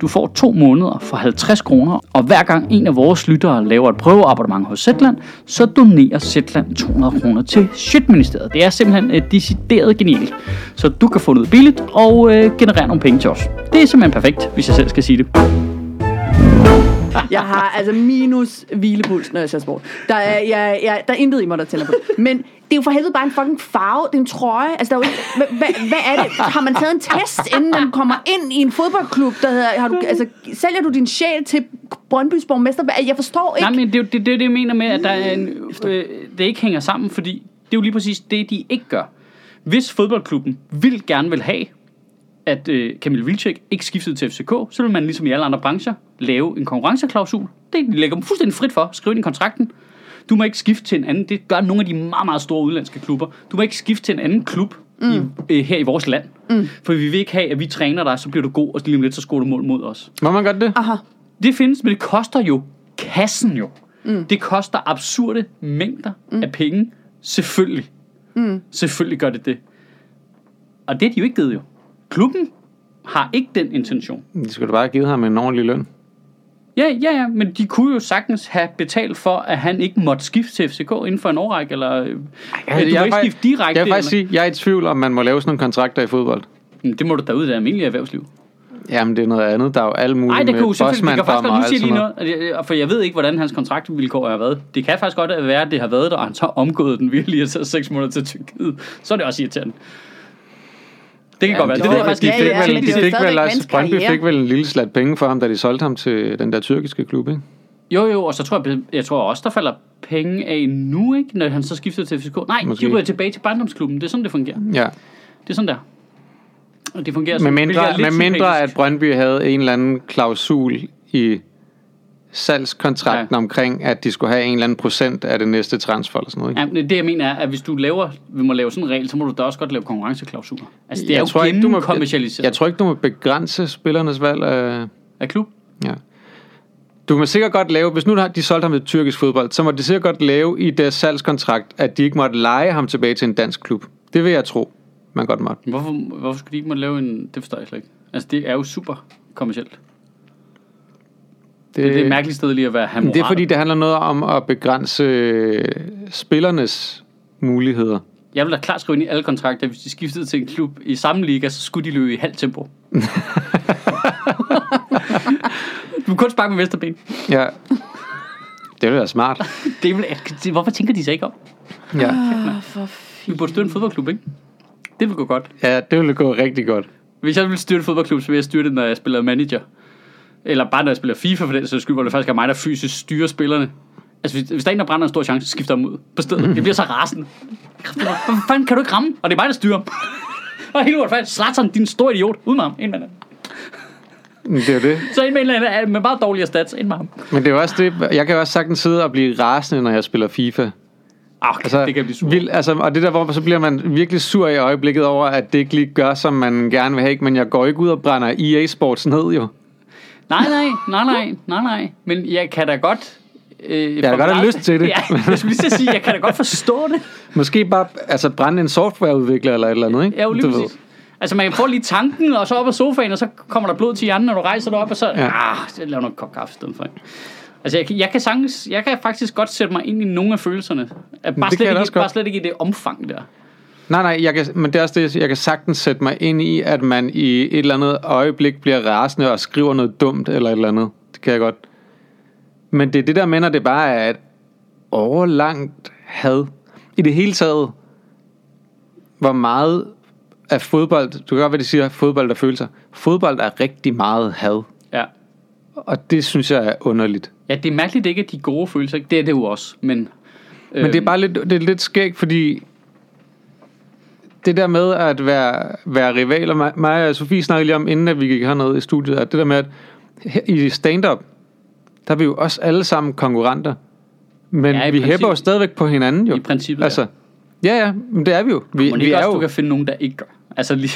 Du får to måneder for 50 kroner, og hver gang en af vores lyttere laver et prøveabonnement hos Zetland, så donerer Zetland 200 kroner til Shitministeriet. Det er simpelthen et decideret genialt. Så du kan få noget billigt og øh, generere nogle penge til os. Det er simpelthen perfekt, hvis jeg selv skal sige det. Jeg har altså minus hvilepuls, når jeg ser sport. Der er, jeg, jeg, der er intet i mig, der tænder på. Men det er jo for helvede bare en fucking farve. Det er en trøje. Altså, der er jo, ikke- hvad, hvad, er det? Har man taget en test, inden man kommer ind i en fodboldklub, der hedder, har du, altså, sælger du din sjæl til Brøndbys borgmester? Jeg forstår ikke. Nej, men det er jo det, det, det, jeg mener med, at der er en, øh, det ikke hænger sammen, fordi det er jo lige præcis det, de ikke gør. Hvis fodboldklubben vil gerne vil have, at øh, Kamil Vilcek ikke skiftede til FCK, så vil man ligesom i alle andre brancher lave en konkurrenceklausul. Det lægger dem fuldstændig frit for. Skriv ind i kontrakten. Du må ikke skifte til en anden. Det gør nogle af de meget, meget store udlandske klubber. Du må ikke skifte til en anden klub mm. i, øh, her i vores land. Mm. For vi vil ikke have, at vi træner dig, så bliver du god, og lige om lidt, så scorer du mål mod os. Må man godt det? Aha. Det findes, men det koster jo kassen jo. Mm. Det koster absurde mængder mm. af penge. Selvfølgelig. Mm. Selvfølgelig gør det det. Og det er de jo ikke givet jo. Klubben har ikke den intention. De skulle da bare have givet ham en ordentlig løn. Ja, ja, ja, men de kunne jo sagtens have betalt for, at han ikke måtte skifte til FCK inden for en årrække, eller øh, du må er ikke skifte direkte. Jeg vil faktisk sige, jeg er i tvivl om, man må lave sådan nogle kontrakter i fodbold. Men Det må du da ud af almindelige erhvervsliv. Jamen, det er noget andet. Der er jo alle mulige Nej, det kunne selvfølgelig, det kan faktisk godt, nu siger lige noget. for jeg ved ikke, hvordan hans kontraktvilkår har været. Det kan faktisk godt være, at det har været der, og han så omgået den virkelig og taget seks måneder til Tyrkiet. Så er det også irriterende. Det kan Ja, godt være. de Det jeg faktisk de fik ja, vel- de det fik vel hans Brøndby fik vel en lille slat penge for ham, da de solgte ham til den der tyrkiske klub, ikke? Jo, jo, og så tror jeg, jeg tror også, der falder penge af nu, ikke? Når han så skifter til FCK. Nej, Måske. de ryger tilbage til barndomsklubben. Det er sådan, det fungerer. Ja. Det er sådan der. Og det fungerer Med sådan, mindre, lidt med mindre at Brøndby havde en eller anden klausul i salgskontrakten Ja. omkring, at de skulle have en eller anden procent af det næste transfer eller sådan noget. Ikke? Ja, det jeg mener er, at hvis du laver, vi må lave sådan en regel, så må du da også godt lave konkurrenceklausuler. Altså det er jo ikke, du må, gennemkommercialiseret jeg, jeg tror ikke, du må begrænse spillernes valg af... af klub. Ja. Du må sikkert godt lave, hvis nu har de solgt ham til tyrkisk fodbold, så må de sikkert godt lave i deres salgskontrakt, at de ikke måtte lege ham tilbage til en dansk klub. Det vil jeg tro, man godt måtte. Hvorfor, hvorfor skulle de ikke måtte lave en... Det forstår jeg slet ikke. Altså det er jo super kommercielt. Det, det er et mærkeligt sted lige at være det er fordi, det handler noget om at begrænse øh, spillernes muligheder. Jeg vil da klart skrive ind i alle kontrakter, hvis de skiftede til en klub i samme liga, så skulle de løbe i halvt tempo. [LAUGHS] du kan kun sparke med vesterben. Ja. Det ville være smart. Det vil, hvorfor tænker de sig ikke om? Ja. Ah, for Vi burde styrte en fodboldklub, ikke? Det vil gå godt. ja, det ville gå rigtig godt. Hvis jeg ville styrte en fodboldklub, så ville jeg styrte det, når jeg spiller manager. Eller bare når jeg spiller FIFA for den sags skyld, hvor det faktisk er mig, der fysisk styrer spillerne. Altså, hvis, hvis der er en, der brænder en stor chance, så skifter jeg dem ud på stedet. Det bliver så rasende. Hvad fanden kan du ikke ramme? Og det er mig, der styrer. [LAUGHS] og helt uretfærdigt. Zlatan, din store idiot. Ud med ham. Ind med ham. Men Det er det. Så ind med en eller anden med meget dårligere stats. Ind med ham. Men det er også det, jeg kan også sagtens sidde og blive rasende, når jeg spiller FIFA. Ah, okay, altså, det kan blive sur. Vild, altså, og det der, hvor så bliver man virkelig sur i øjeblikket over, at det ikke lige gør, som man gerne vil have. Ikke? Men jeg går ikke ud og brænder EA Sports ned, jo. Nej, nej, nej, nej, nej, nej. Men jeg kan da godt... Øh, da for godt have lyst til det. [LAUGHS] Ja, jeg skulle lige sige, jeg kan da godt forstå det. Måske bare altså, brænde en softwareudvikler eller et eller andet, ikke? Ja, jo lige Du ved. præcis. Altså, man får lige tanken, og så op af sofaen, og så kommer der blod til hjernen, når du rejser dig op, og så... Ja. Ah, så laver noget kop kaffe i stedet for. Altså, jeg, kan- jeg kan sagtens, jeg kan faktisk godt sætte mig ind i nogle af følelserne. Bare, det slet kan jeg ikke, bare slet ikke i det omfang der. Nej, nej, jeg kan, men det er også det, jeg kan sagtens sætte mig ind i, at man i et eller andet øjeblik bliver rasende og skriver noget dumt eller et eller andet. Det kan jeg godt. Men det er det der med, når det bare er et overlangt had. I det hele taget, hvor meget af fodbold, du kan godt, hvad de siger, fodbold er følelser. Fodbold er rigtig meget had. Ja. Og det synes jeg er underligt. Ja, det er mærkeligt, ikke er de gode følelser. Det er det jo også, men... Men det er bare lidt, det er lidt skægt, fordi det der med at være, være rivaler, mig, mig og Sofie snakkede lige om, inden at vi gik hernede i studiet, at det der med, at her- i stand-up, der er vi jo også alle sammen konkurrenter. Men Ja, ja, vi hæpper jo stadigvæk på hinanden jo. I princippet, ja. Altså, ja, ja, men det er vi jo. Vi, Må det vi ikke er også, jo, du kan finde nogen, der ikke gør? Altså, lige...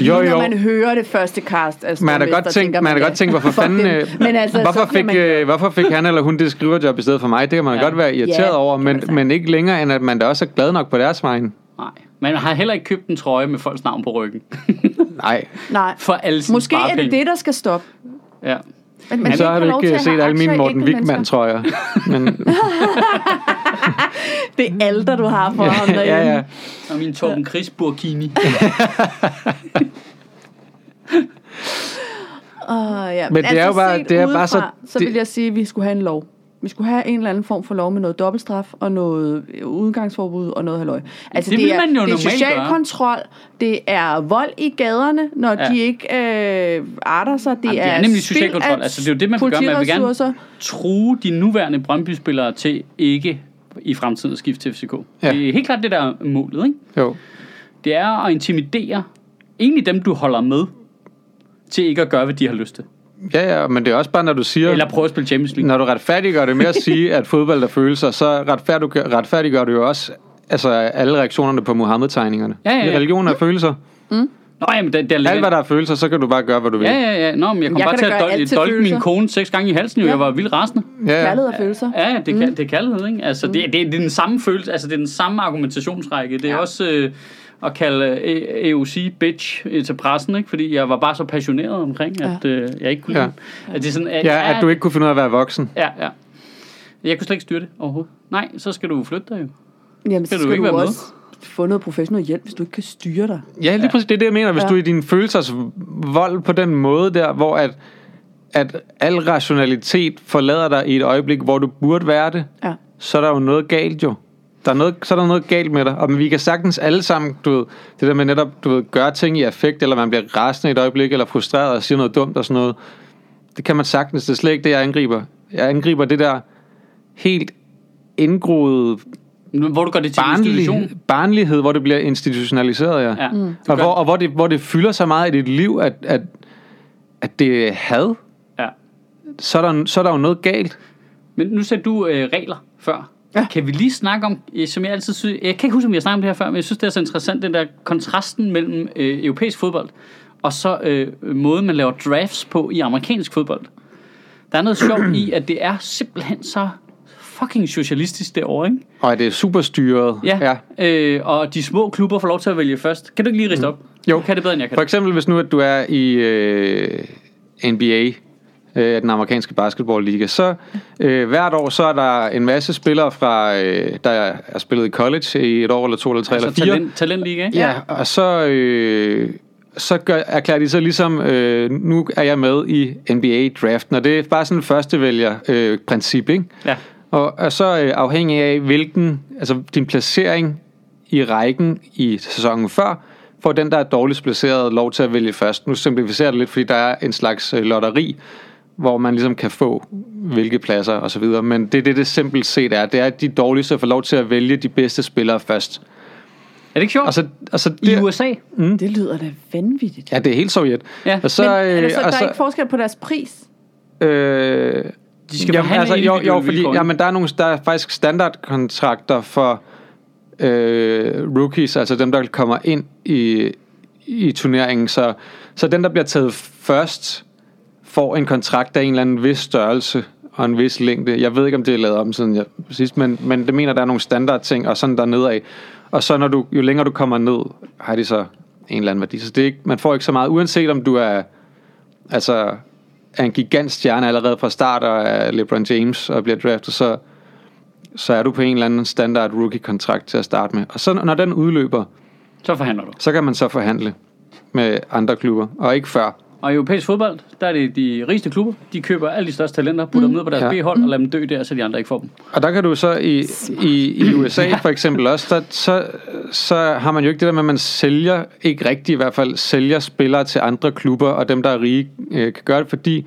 jo, Når jo. man hører det første cast af Man har godt tænkt, tænker man ja, godt tænkt, hvorfor [LAUGHS] fanden, dem. øh, Men altså, hvorfor, fik, man, øh, hvorfor fik han eller hun det skriverjob i stedet for mig? Det kan man Ja. ja. godt være irriteret Ja, over, men, man men ikke længere, end at man da også er glad nok på deres vegne. Nej. Man har heller ikke købt en trøje med folks navn på ryggen. [LAUGHS] Nej, Nej, For alle sine måske er det det, der skal stoppe. Ja. Men, Men så har du ikke set alle mine Morten. Wigman trøjer. Men, [LAUGHS] Det er alt, der du har for ham derinde. ja, ja. Og min Torben Chris Burkini. [LAUGHS] Uh, ja. Men det er jo bare- set det er bare så- så det- vil jeg sige, at vi skulle have en lov. Vi skulle have en eller anden form for lov med noget dobbeltstraf og noget udgangsforbud og noget halløj. Altså, Det det, vil er, man jo det er social gøre. kontrol, det er vold i gaderne, når Ja. de ikke øh, arter sig. Det, Jamen, det er, er nemlig social kontrol. af Altså, det er jo det, man vil gøre. Man vil gerne true de nuværende Brøndby-spillere til ikke i fremtiden at skifte til FCK. Ja. Det er helt klart det, der er målet. Ikke? Jo. Det er at intimidere egentlig dem, du holder med, til ikke at gøre, hvad de har lyst til. Ja, ja, men det er også bare, når du siger... Eller prøve at spille Champions League. Når du retfærdiggør det med at sige, at fodbold er følelser, så retfærdiggør, retfærdiggør du jo også altså, alle reaktionerne på Muhammed-tegningerne. Ja, ja, ja. Religion er følelser. Nå, jamen, det, det er Alt, hvad der er følelser, så kan du bare gøre, hvad du vil. Ja, ja, ja. Nå, men jeg kom Jeg bare til at dolke, til dolke min kone seks gange i halsen. Jo. Ja. Jeg var vildt rasende. ja. ja. Kærlighed og følelser. Ja, ja, det, mm. det er kærlighed, ikke? Altså, det, det, det er den samme følelse, altså det er den samme argumentationsrække. Det er. Ja. også øh, at kalde øh, EOC bitch til pressen, ikke? Fordi jeg var bare så passioneret omkring, at øh, jeg ikke kunne Ja. At det er sådan, at, ja, at du ikke kunne finde ud af at være voksen. Ja, ja. Jeg kunne slet ikke styre det overhovedet. Nej, så skal du flytte dig jo. Jamen, så Skal du skal ikke du, være med? også få noget professionel hjælp, hvis du ikke kan styre dig. Ja, lige præcis. Det er det, jeg mener. Hvis Ja. du er i din følelsers vold på den måde der, hvor at, at al rationalitet forlader dig i et øjeblik, hvor du burde være det, Ja. så er der jo noget galt jo. Der er noget, så er der noget galt med dig. Og vi kan sagtens alle sammen, du ved, det der med netop, du ved, gøre ting i affekt, eller man bliver rasende i et øjeblik, eller frustreret og siger noget dumt og sådan noget. Det kan man sagtens. Det er slet ikke det, jeg angriber. Jeg angriber det der helt indgroede Hvor du gør det til en institution. barnlig, barnlighed, hvor det bliver institutionaliseret, ja. Ja. Mm. Og, hvor, og hvor, det, hvor det fylder så meget i dit liv, at, at, at det er had, Ja. så er, der, så er der jo noget galt. Men nu sagde du øh, regler før. Ja. Kan vi lige snakke om, øh, som jeg altid synes, jeg kan ikke huske, om jeg snakkede om det her før, men jeg synes, det er så interessant, den der kontrasten mellem øh, europæisk fodbold, og så øh, måden, man laver drafts på i amerikansk fodbold. Der er noget sjovt i, at det er simpelthen så fucking socialistisk derovre, ikke? Og det er super styret. Ja. ja. Øh, og de små klubber får lov til at vælge først. Kan du ikke lige riste op? Jo. Du kan det bedre, end jeg kan. For eksempel, hvis nu at du er i øh, NBA, øh, den amerikanske basketballliga, så øh, hvert år, så er der en masse spillere fra, øh, der er spillet i college i et år, eller to, eller tre, altså, eller fire. talent, talentliga, ikke? Ja, og så, øh, så gør, erklærer de så ligesom, øh, nu er jeg med i NBA-draften, og det er bare sådan en førstevælger-princip, ikke? ja. Og, og så øh, afhængig af, hvilken, altså din placering i rækken i sæsonen før, får den, der er dårligst placeret, lov til at vælge først. Nu simplificerer det lidt, fordi der er en slags øh, lotteri, hvor man ligesom kan få hvilke pladser og så videre. Men det er det, det simpelt set er. Det er, at de dårligste får lov til at vælge de bedste spillere først. Er det ikke sjovt? Og så, og så I USA? Det lyder da vanvittigt. Ja, det er helt sovjet. Ja, og så, Men er der, så, der og er ikke forskel på deres pris? Øh, De skal jamen, altså, jo, jo, fordi jamen, der, er nogle, der er faktisk standardkontrakter for øh, rookies, altså dem, der kommer ind i, i turneringen. Så, så den, der bliver taget først, får en kontrakt af en eller anden vis størrelse og en vis længde. Jeg ved ikke, om det er lavet om siden jeg, sidst, men, men det mener, der er nogle standardting, og sådan der nedad. Og så når du, jo længere du kommer ned, har de så en eller anden værdi. Så det er ikke, man får ikke så meget, uanset om du er altså er en gigant stjerne allerede fra start og er LeBron James og bliver draftet, så, så er du på en eller anden standard rookie-kontrakt til at starte med. Og så når den udløber, Så forhandler du. så kan man så forhandle med andre klubber, og ikke før. Og i europæisk fodbold, der er det de rigeste klubber. De køber alle de største talenter, putter dem ned på deres Ja. B-hold og lader dem dø der, så de andre ikke får dem. Og der kan du så i, i, i USA for eksempel også, der, så, så har man jo ikke det der med, at man sælger, ikke rigtigt i hvert fald, sælger spillere til andre klubber, og dem, der er rige, øh, kan gøre det, fordi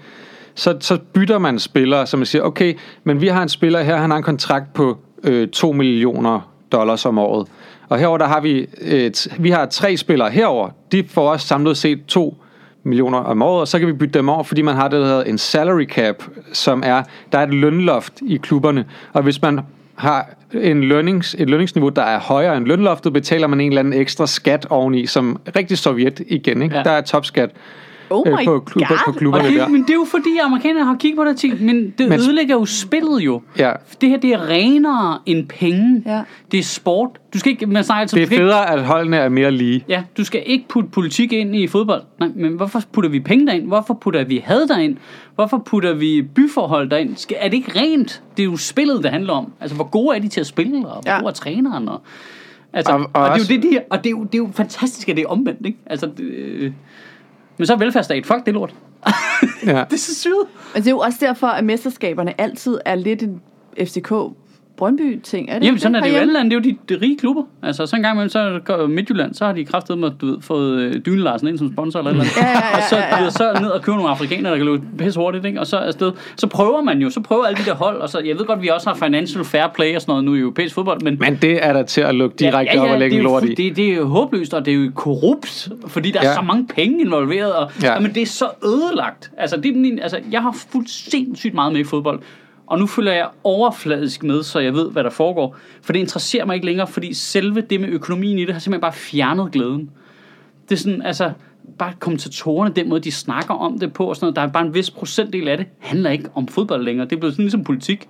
så, så bytter man spillere, så man siger, okay, men vi har en spiller her, han har en kontrakt på øh, 2 millioner dollars om året. Og herover der har vi, et, vi har tre spillere herover. De får også samlet set 2 millioner om året, og så kan vi bytte dem over, fordi man har det, der hedder en salary cap, som er, der er et lønloft i klubberne, og hvis man har en lønnings, et lønningsniveau, der er højere end lønloftet, betaler man en eller anden ekstra skat oveni, som rigtig sovjet igen, ikke? Ja. Der er topskat Oh øh, my på, klubber, God. på Og klubberne det, der. men det er jo fordi, amerikanerne har kigget på det ting, men det Men- ødelægger jo spillet jo. Ja. Det her, det er renere end penge. Ja. Det er sport. Du skal ikke, man snakker altid, Det er skal ikke, federe, at holdene er mere lige. ja, du skal ikke putte politik ind i fodbold. Nej, men hvorfor putter vi penge derind? Hvorfor putter vi had derind? Hvorfor putter vi byforhold derind? Skal, er det ikke rent? Det er jo spillet, det handler om. Altså, hvor gode er de til at spille, og hvor Ja. god er træneren? Og, altså, og, Og- og, og og, det er jo det, de her, og det er jo, det er jo fantastisk, at det er omvendt, ikke? Altså, det, øh, men så er velfærdsstat. Fuck det lort. Ja. [LAUGHS] det er så sygt. Men det er jo også derfor, at mesterskaberne altid er lidt en FCK Brøndby-ting. Er det Jamen, sådan er det jo alle lande. Det er jo de, de rige klubber. Altså, så en gang imellem, så går Midtjylland, så har de kraftet med, du ved, fået øh, Dyne Larsen ind som sponsor eller et eller andet. Ja, ja, ja, og så, ja, ja. så ned og købe nogle afrikanere, der kan løbe pisse hurtigt, ikke? Og så afsted. Så prøver man jo, så prøver alle de der hold, og så, jeg ved godt, vi også har financial fair play og sådan noget nu i europæisk fodbold, men Men det er der til at lukke direkte op og lægge det, en er jo lort i. det, det er jo håbløst, og det er jo korrupt, fordi der er Ja. så mange penge involveret, og Ja. jamen, det er så ødelagt. Altså, det er min, altså, jeg har fuldt sindssygt meget med i fodbold, og nu følger jeg overfladisk med, så jeg ved, hvad der foregår. For det interesserer mig ikke længere, fordi selve det med økonomien i det har simpelthen bare fjernet glæden. Det er sådan, altså, bare kommentatorerne, den måde, de snakker om det på, og sådan noget, der er bare en vis procentdel af det, handler ikke om fodbold længere. Det er blevet sådan ligesom politik. Det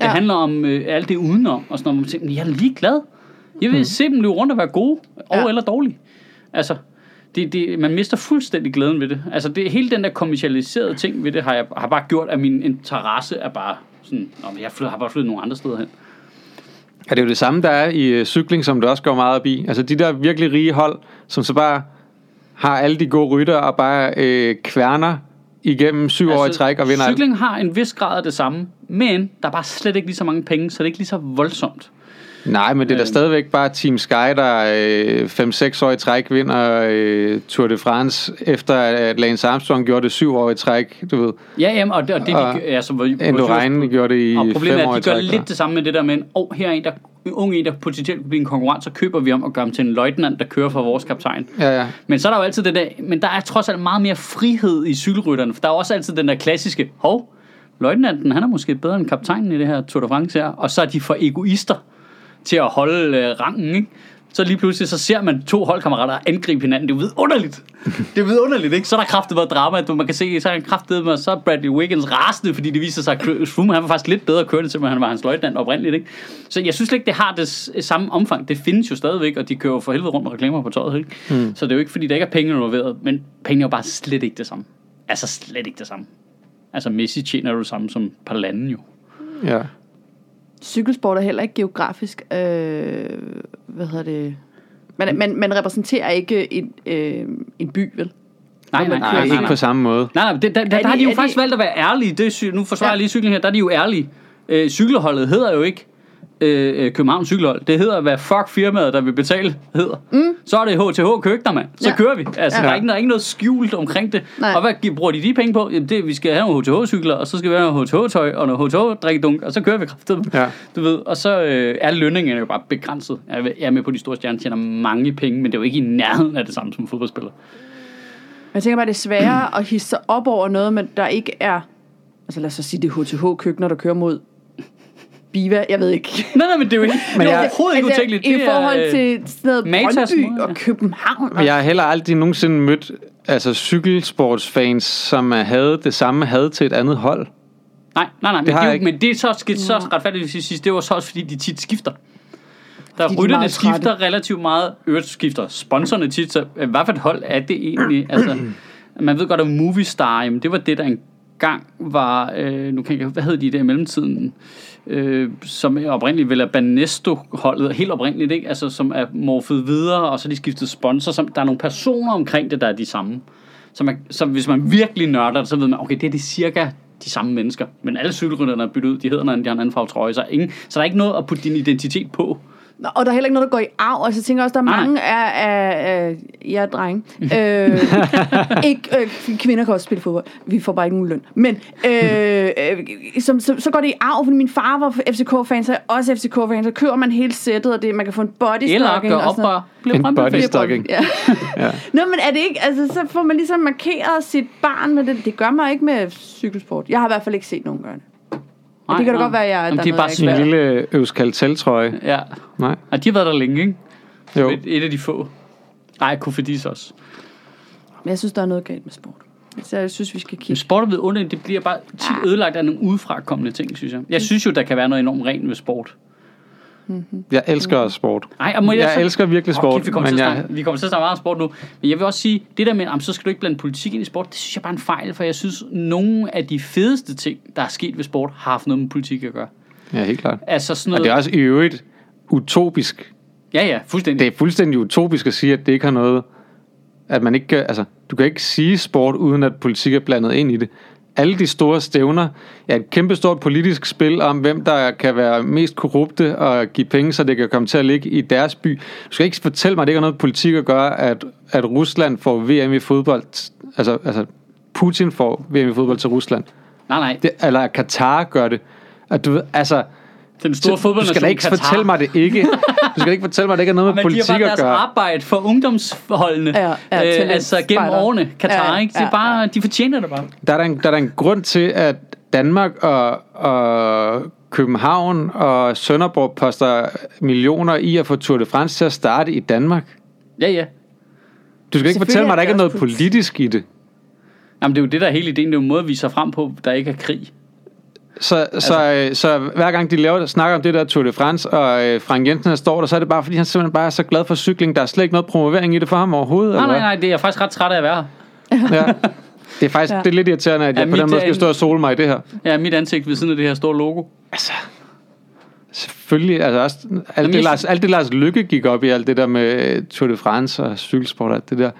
Ja. ja. handler om øh, alt det udenom, og sådan noget, man tænker, "Men jeg er ligeglad. Jeg vil hmm. se dem løbe rundt og være gode, og ja. eller dårlige. Altså, det, det, man mister fuldstændig glæden ved det. Altså, det, hele den der kommercialiserede ting ved det, har, jeg, har bare gjort, at min interesse er bare sådan, Nå, men jeg flytter, har bare flyttet nogle andre steder hen. Ja, det er jo det samme, der er i øh, cykling, som det også går meget op i. Altså de der virkelig rige hold, som så bare har alle de gode rytter og bare øh, kværner igennem syv altså, år i træk og vinder. Cykling har en vis grad af det samme, men der er bare slet ikke lige så mange penge, så det er ikke lige så voldsomt. Nej, men det er da stadigvæk bare Team Sky, der 5-6 år i træk vinder øh, Tour de France, efter at Lance Armstrong gjorde det syv år i træk, du ved. Ja, jamen, og det, og det Og de, altså, hvor, Indurain gjorde det i Og fem problemet er, år i at de gør træk. lidt det samme med det der med, åh, oh, her er en, der ung en, der potentielt kunne blive en konkurrent, så køber vi om og gør ham til en løjtnant, der kører for vores kaptajn. Ja, ja. Men så er der jo altid det der, men der er trods alt meget mere frihed i cykelrytterne, for der er også altid den der klassiske, hov, løjtnanten, han er måske bedre end kaptajnen i det her Tour de France her, og så er de for egoister til at holde øh, rangen, ikke? Så lige pludselig, så ser man to holdkammerater angribe hinanden. Det er vidunderligt. Det er vidunderligt, ikke? Så er der kraftet været drama, at man kan se, så er kraftet med, så er Bradley Wiggins rasende, fordi det viser sig, at Froome han var faktisk lidt bedre kørende, til han var hans løjtnant oprindeligt, ikke? Så jeg synes slet ikke, det har det samme omfang. Det findes jo stadigvæk, og de kører for helvede rundt med reklamer på tøjet, ikke? Mm. Så det er jo ikke, fordi der ikke er penge involveret, men penge er jo bare slet ikke det samme. Altså slet ikke det samme. Altså Messi tjener jo det samme som par lande jo. ja. Cykelsport er heller ikke geografisk, øh, hvad hedder det, man, man, man repræsenterer ikke en, øh, en by, vel? Nej, nej, Nej, nej, ikke på samme måde. Nej, nej, det, der, der, Er der har de- de jo er de- faktisk valgt at være ærlige. Det nu forsvarer Ja. jeg lige cykling her. Der er de jo ærlige. Øh, cykelholdet hedder jo ikke øh, øh, København Cykelhold. Det hedder, hvad fuck firmaet, der vil betale, hedder. Mm. Så er det HTH Køkner, mand. Så Ja. kører vi. Altså, Ja. der, er ikke, der er ikke noget skjult omkring det. Nej. Og hvad bruger de de penge på? Jamen, det, vi skal have nogle HTH-cykler, og så skal vi have noget HTH-tøj og noget HTH-drikkedunk, og så kører vi kraftet. Ja. Du ved, og så øh, er lønningerne jo bare begrænset. Jeg er- med på, de store stjerner tjener mange penge, men det er jo ikke i nærheden af det samme som fodboldspiller. Jeg tænker bare, det er sværere at hisse op over noget, men der ikke er... Altså lad os så sige, det er HTH-køkkener, der kører mod Biva. Jeg ved ikke. [LAUGHS] Nej, nej, men det er jo ikke, men Men det jeg- overhovedet ikke utænkeligt. I Det er, forhold øh, til sådan noget Matas Brøndby måde, og. København. Men jeg har heller aldrig nogensinde mødt altså, cykelsportsfans, som havde det samme had til et andet hold. Nej, nej, nej, men Det har det, jeg er jo- ikke. men det er så, skal, så retfærdigt at sige, det var så også fordi, de tit skifter. Der Fordi de er rytterne meget skifter trætte. relativt meget, øvrigt skifter sponsorerne tit, så øh, hvad for et hold er det egentlig? Altså, man ved godt, at Movistar, jamen, det var det, der gang var, øh, nu kan jeg hvad hed de der i mellemtiden, øh, som oprindeligt vel er Banesto-holdet, helt oprindeligt, ikke? Altså, som er morfet videre, og så er de skiftet sponsor, som, der er nogle personer omkring det, der er de samme. Så, man, så hvis man virkelig nørder det, så ved man, okay, det er det cirka de samme mennesker. Men alle cykelrytterne er byttet ud, de hedder noget de har en anden farve trøje, så, ingen, så der er ikke noget at putte din identitet på. Og der er heller ikke noget, der går i arv. Altså, jeg tænker også, der er Nej, mange af, af, af jer drenge. [LAUGHS] øh, ikke, øh, kvinder kan også spille fodbold. Vi får bare ikke nogen løn. Men øh, øh, som, så, så går det i arv, fordi min far var FCK-fan, så er jeg også FCK-fan. Så kører man hele sættet, og det, man kan få en Eller bodystocking. gør og sådan noget. oprør, bliver En Brøndby-fan. body- Stocking. Ja. [LAUGHS] ja. Nå, men er det ikke, altså, så får man ligesom markeret sit barn med det. Det gør man ikke med cykelsport. Jeg har i hvert fald ikke set nogen gøre det. Nej, det kan da godt være, jeg- Jamen, der det er bare jeg svært. lille Euskaltel-trøje. Ja. Nej. Og de har været der længe, ikke? Jo. Et, et af de få. Nej, Kofidis også. Men jeg synes, der er noget galt med sport. Så jeg synes, vi skal Men kigge. sport og vidunderligt, det bliver bare tit ødelagt af nogle udefrakommende ting, synes jeg. Jeg synes jo, der kan være noget enormt rent ved sport. Jeg elsker også sport. Ej, og må jeg, Jeg så- elsker virkelig sport, kæft, vi, kommer men til at jeg- snakke, vi kommer til at snakke meget om sport nu. Men jeg vil også sige, det der med, jamen, så skal du ikke blande politik ind i sport, det synes jeg bare er en fejl, for jeg synes, nogle af de fedeste ting, der er sket ved sport, har haft noget med politik at gøre. Ja, helt klart. Altså sådan Og noget... det er også i øvrigt utopisk. Ja, ja, fuldstændig. Det er fuldstændig utopisk at sige, at det ikke har noget... At man ikke kan, altså, du kan ikke sige sport, uden at politik er blandet ind i det. Alle de store stævner er et kæmpestort politisk spil om, hvem der kan være mest korrupte og give penge, så det kan komme til at ligge i deres by. Du skal ikke fortælle mig, at det ikke har noget politik at gøre, at, at Rusland får VM i fodbold. Altså, altså Putin får VM i fodbold til Rusland. Nej, nej. Det, eller at Katar gør det. At du ved, altså, Den store så, du fodboldnation skal da ikke Katar. fortælle mig det ikke. Du skal ikke fortælle mig, at det ikke har noget med Men de har politik bare at deres gøre. arbejde for ungdomsholdene. Ja, ja, øh, altså gennem spejder. årene. Katar, Ja, ikke? Det er ja, bare, de fortjener det bare. Der er der, en, der er der en grund til, at Danmark og, og København og Sønderborg poster millioner i at få Tour de France til at starte i Danmark. Ja, ja. Du skal ikke fortælle mig, at der er ikke er noget politik. politisk i det. Jamen, det er jo det, der er hele ideen. Det er jo en måde at vise sig frem på, der ikke er krig. Så, altså. så, øh, så hver gang de laver, snakker om det der Tour de France, og øh, Frank Jensen han står der, så er det bare, fordi han simpelthen bare er så glad for cykling. Der er slet ikke noget promovering i det for ham overhovedet. Nej, eller nej, nej, det er jeg faktisk ret træt af at være her. Ja. Det er faktisk Ja. det er lidt irriterende, at Ja, jeg på den måde skal øh, stå og sole mig i det her. Ja, mit ansigt ved siden af det her store logo. Altså, selvfølgelig, altså også, alt, Jamen, det, Lars, alt det Lars Lykke gik op i, alt det der med Tour de France og cykelsport og alt det der.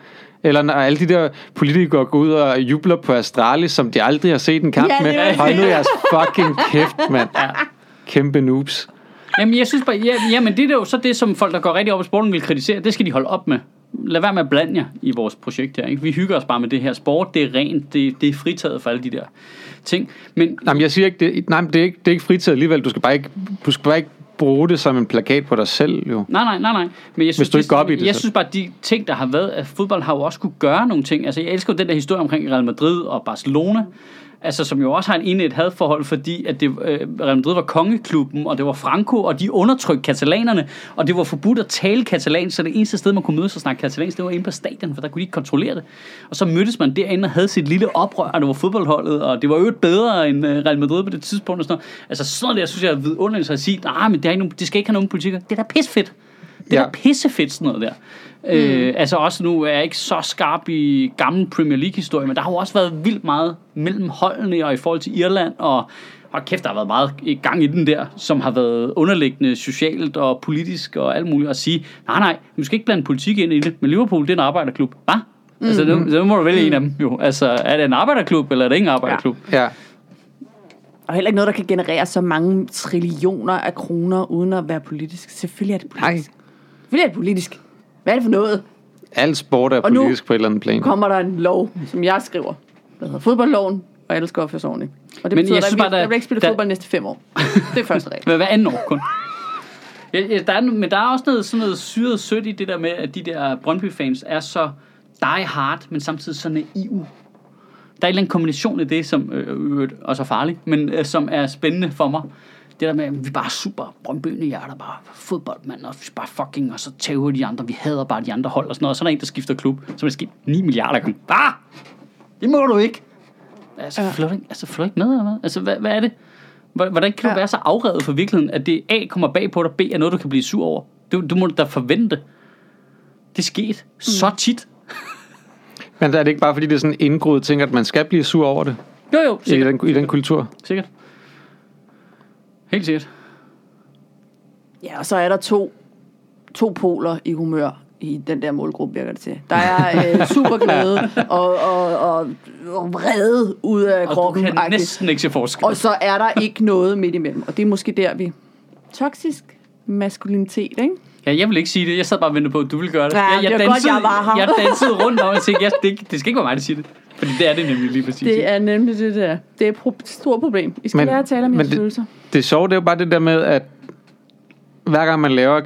Eller når alle de der politikere går ud og jubler på Astralis, som de aldrig har set en kamp Ja, det med. er Hold nu jeres fucking kæft, mand. Ja. Kæmpe noobs. Jamen, jeg synes bare, ja, jamen, det er jo så det, som folk, der går rigtig op i sporten, vil kritisere. Det skal de holde op med. Lad være med at blande jer i vores projekt her. Ikke? Vi hygger os bare med det her sport. Det er rent. Det, det er fritaget for alle de der ting. Men Nej, men jeg siger ikke, det, nej, men det, er ikke, det er ikke fritaget alligevel. Du skal bare ikke, du skal bare ikke bruge det som en plakat på dig selv, jo. Nej, nej, nej, nej. Men jeg synes, du ikke går op i det, Jeg så. synes bare, de ting, der har været, at fodbold har jo også kunne gøre nogle ting. Altså, jeg elsker jo den der historie omkring Real Madrid og Barcelona. Altså, som jo også har en inde et hadforhold, fordi at det, øh, Real Madrid var kongeklubben, og det var Franco, og de undertrykte katalanerne, og det var forbudt at tale katalansk, så det eneste sted, man kunne mødes og snakke katalansk, det var inde på stadion, for der kunne de ikke kontrollere det. Og så mødtes man derinde og havde sit lille oprør, og det var fodboldholdet, og det var jo bedre end øh, Real Madrid på det tidspunkt. Og sådan noget. Altså, sådan noget der, synes jeg er vidunderligt at sige, nej, men det, er ikke nogen, det skal ikke have nogen politikker. Det er da pisfedt. Det er Ja. da pissefedt sådan noget der. Mm. Øh, altså også nu er jeg ikke så skarp i gammel Premier League historie, men der har jo også været vildt meget mellem holdene og i forhold til Irland, og og kæft, der har været meget i gang i den der, som har været underliggende socialt og politisk og alt muligt, at sige, nej nej, du skal ikke blande politik ind i det, men Liverpool, det er en arbejderklub. Hvad? Mm. Altså, det, så må du vælge en af dem jo. Altså, er det en arbejderklub, eller er det ikke en arbejderklub? Ja. Og heller ikke noget, der kan generere så mange trillioner af kroner, uden at være politisk. Selvfølgelig er det Nej, politisk. Selvfølgelig er det politisk. Hvad er det for noget? al sport er Og politisk på et eller andet plan. Nu kommer der en lov, som jeg skriver. Der hedder fodboldloven, og alle skal opføre sig ordentligt. Og det Men betyder, jeg at der, synes bare, der- der bliver ikke spillet der- fodbold næste fem år. Det er første regel. Hvad, hvad anden år kun? Ja, ja, der er, men der er også noget, sådan noget syret sødt i det der med, at de der Brøndby-fans er så die hard, men samtidig så naive. Der er en eller anden kombination i det, som øh, øvrigt også er farligt, men øh, som er spændende for mig. Det der med, at vi bare er super brøndbøende hjerter, bare fodbold, mand, og vi bare fucking, og så tæver de andre, vi hader bare de andre hold og sådan noget. Og så er der en, der skifter klub, som er sket 9 milliarder gange. Ah! Det må du ikke! Altså, Ja. du ikke, altså, du ikke med, eller hvad? Altså, hvad, hvad er det? Hvor- Hvordan kan du Ja. være så afrevet for virkeligheden, at det A kommer bag på dig, B er noget, du kan blive sur over? Du, du må da forvente. Det er sket så tit. Men er det ikke bare, fordi det er sådan en indgroet ting, at man skal blive sur over det Jo, jo, i sikkert. den, i den kultur? sikkert. Helt sikkert. Ja, og så er der to, to poler i humør i den der målgruppe, virker det til. Der er øh, [LAUGHS] super glæde og, og, og, og vrede ud af Og du kroppen. kan agtigt. næsten ikke se forskel. Og så er der ikke noget midt imellem. Og det er måske der, vi... Toksisk maskulinitet, ikke? Ja, jeg vil ikke sige det. Jeg sad bare og ventede på, at du ville gøre det. Ja, jeg, det var godt, jeg var her. jeg dansede rundt om og tænkte, jeg, det, det skal ikke være mig, der siger det. Fordi det er det nemlig lige præcis. Det er nemlig det der. Det er et pro- stort problem. I skal Men- lære at tale om jeres det- følelser. Det sjove, det er jo bare det der med, at hver gang man laver,